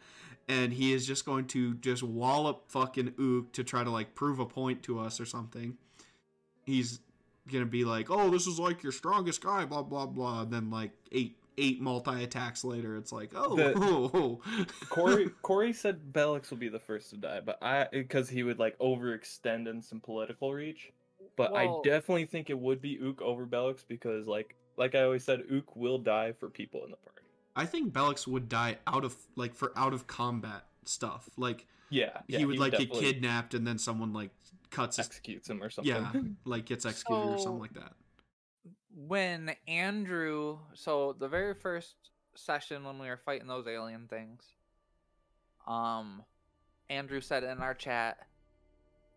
and he is just going to just wallop fucking Ook to try to like prove a point to us or something. He's gonna be like, "Oh, this is like your strongest guy," blah blah blah. And then like eight eight multi attacks later, it's like, "Oh, The- (laughs) oh, oh. Corey (laughs) Corey said Bellix will be the first to die, but I because he would like overextend in some political reach. But Well- I definitely think it would be Ook over Bellix because like like I always said, Ook will die for people in the party. I think Bellix would die out of like for out of combat stuff. Like Yeah, yeah he would like get kidnapped and then someone like cuts his executes him or something. yeah, (laughs) (laughs) like gets executed or something like that. when Andrew, so the very first session when we were fighting those alien things, um, Andrew said in our chat,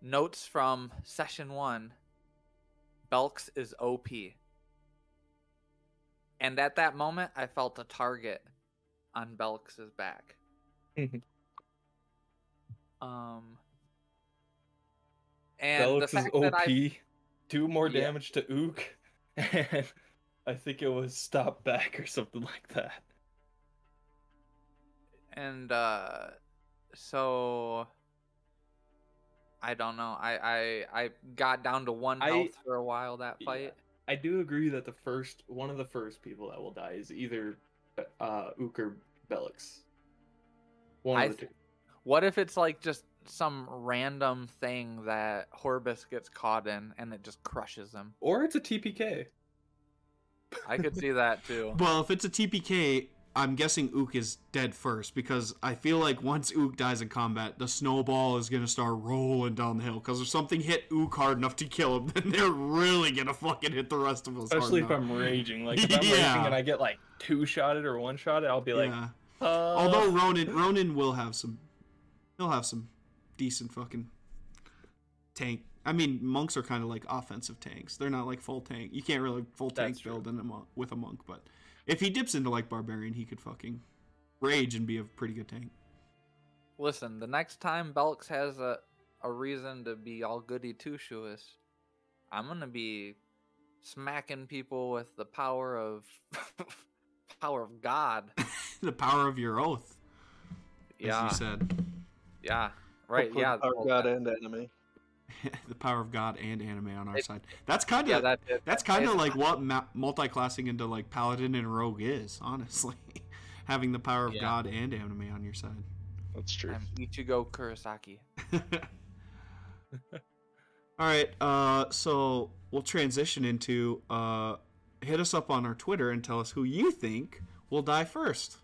notes from session one, Belks is OP. And at that moment, I felt a target on Belks's back. (laughs) Um, and the Bellix is OP. I Do more Yeah. damage to Ook, (laughs) and I think it was stop back or something like that. and uh so i don't know i i i got down to one I- health for a while that Yeah. Fight I do agree that the first one of the first people that will die is either uh Ook or Bellix. One I of the th- two. what if it's like just some random thing that Horbus gets caught in and it just crushes him Or it's a TPK. i could see that too (laughs) Well, if it's a TPK, I'm guessing Ook is dead first because I feel like once Ook dies in combat, the snowball is gonna start rolling down the hill. Because if something hit Ook hard enough to kill him, (laughs) then they're really gonna fucking hit the rest of us. hard Especially if enough. I'm raging. Like if (laughs) I'm Yeah. raging and I get like two shotted or one shotted, I'll be like, yeah. uh, Although Ronan, Ronan will have some, he'll have some decent fucking tank. I mean, monks are kind of like offensive tanks. They're not like full tank. You can't really full tank true. build in a monk, with a monk, but if he dips into like barbarian, he could fucking rage and be a pretty good tank. listen the next time belks has a a reason to be all goody two shoes i'm gonna be smacking people with the power of (laughs) power of god (laughs) the power of your oath, as you said. yeah right Hopefully yeah the power of God and enemy. (laughs) the power of God and anime on our It- side. That's kind of yeah that that's kind of like what ma- multi-classing into like paladin and rogue is, (laughs) honestly. Having the power of Yeah. God and anime on your side. That's true. I'm Ichigo Kurosaki. (laughs) All right, uh, so we'll transition into uh, hit us up on our Twitter and tell us who you think will die first.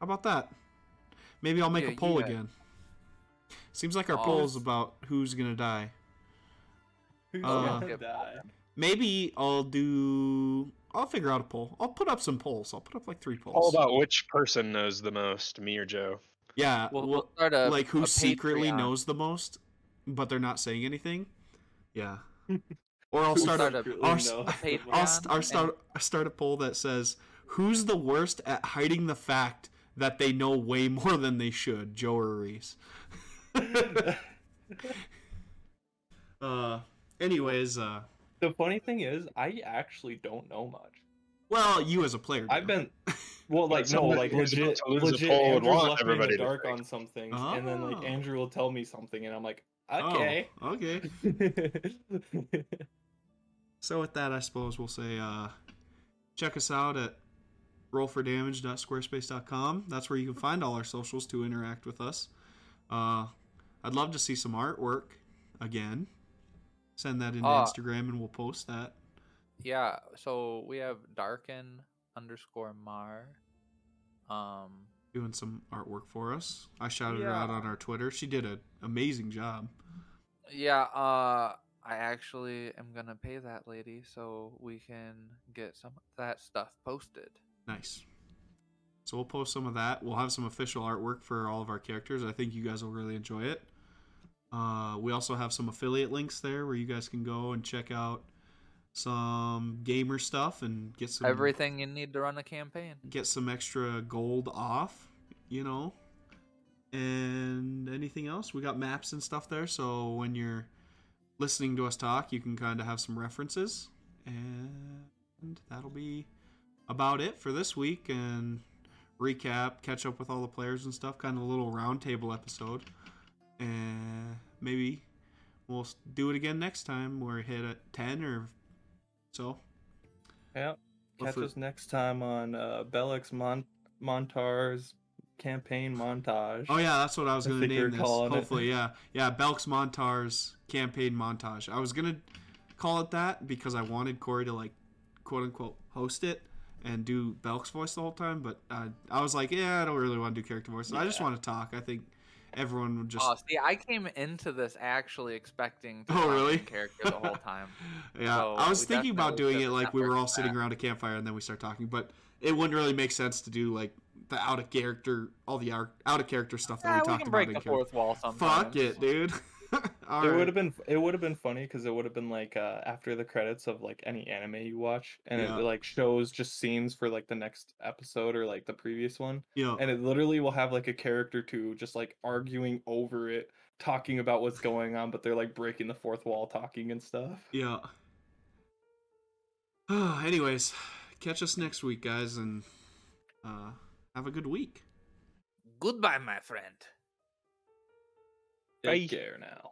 How about that? Maybe I'll make Yeah, a poll yeah. again. Seems like our Oh, poll's about who's gonna die. Who's Uh, gonna die? Maybe I'll do. I'll figure out a poll. I'll put up some polls. I'll put up like three polls. All about which person knows the most, me or Joe. Yeah, We'll, well, we'll start a like who a secretly Patreon. knows the most, but they're not saying anything. Yeah. (laughs) Or I'll start start a. a- secretly I'll, knows s- the (laughs) Patreon? I'll, most? st- I'll start I'll start a poll that says who's the worst at hiding the fact that they know way more than they should, Joe or Reese. (laughs) (laughs) uh. Anyways, uh. the funny thing is, I actually don't know much. Well, you as a player. I've been, (laughs) well, like no, like legit, to lose a legit. poll would Andrew's want left me in everybody the dark think. on some things, and then like Oh. Andrew will tell me something, and I'm like, Oh, okay. okay. (laughs) So with that, I suppose we'll say uh, check us out at rollfordamage.squarespace.com. That's where you can find all our socials to interact with us. Uh, I'd love to see some artwork again. Send that into Uh, Instagram and we'll post that. Yeah, so we have darken underscore mar. Um, Doing some artwork for us. I shouted her out on our Twitter. She did an amazing job. yeah, uh, I actually am gonna pay that lady so we can get some of that stuff posted. Nice. So we'll post some of that. We'll have some official artwork for all of our characters. I think you guys will really enjoy it. Uh, we also have some affiliate links there where you guys can go and check out some gamer stuff and get some Everything you need to run a campaign. get some extra gold off, you know. And anything else? We got maps and stuff there, so when you're listening to us talk, you can kind of have some references. And that'll be about it for this week and recap, catch up with all the players and stuff, kind of a little roundtable episode. And maybe we'll do it again next time where we hit at 10 or so. yeah. Catch us next time on uh, Bellix Mon- Montar's campaign montage. Oh yeah, that's what I was gonna think name this. calling it. Hopefully, yeah, yeah. Belks Montar's campaign montage. I was gonna call it that because I wanted Corey to like, quote unquote, host it and do Belk's voice the whole time. But uh, I was like, yeah, I don't really want to do character voices. I just want to talk. I think everyone would just. Oh, see, I came into this actually expecting to Oh, really? character the whole time. (laughs) yeah, So I was thinking about doing it like we were all sitting that. around a campfire and then we start talking, but it wouldn't really make sense to do like the out of character, all the out of character stuff that Yeah, we we talked can about break in the character. fourth wall sometimes. Fuck it, dude. (laughs) (laughs) All it right. would have been it would have been funny because it would have been like uh, after the credits of like any anime you watch, and Yeah. it like shows just scenes for like the next episode or like the previous one, Yeah. and it literally will have like a character too, just like arguing over it, talking about what's going on, but they're like breaking the fourth wall, talking and stuff. Yeah. (sighs) Anyways, catch us next week, guys, and uh, have a good week. Goodbye, my friend. Take Bye. care now.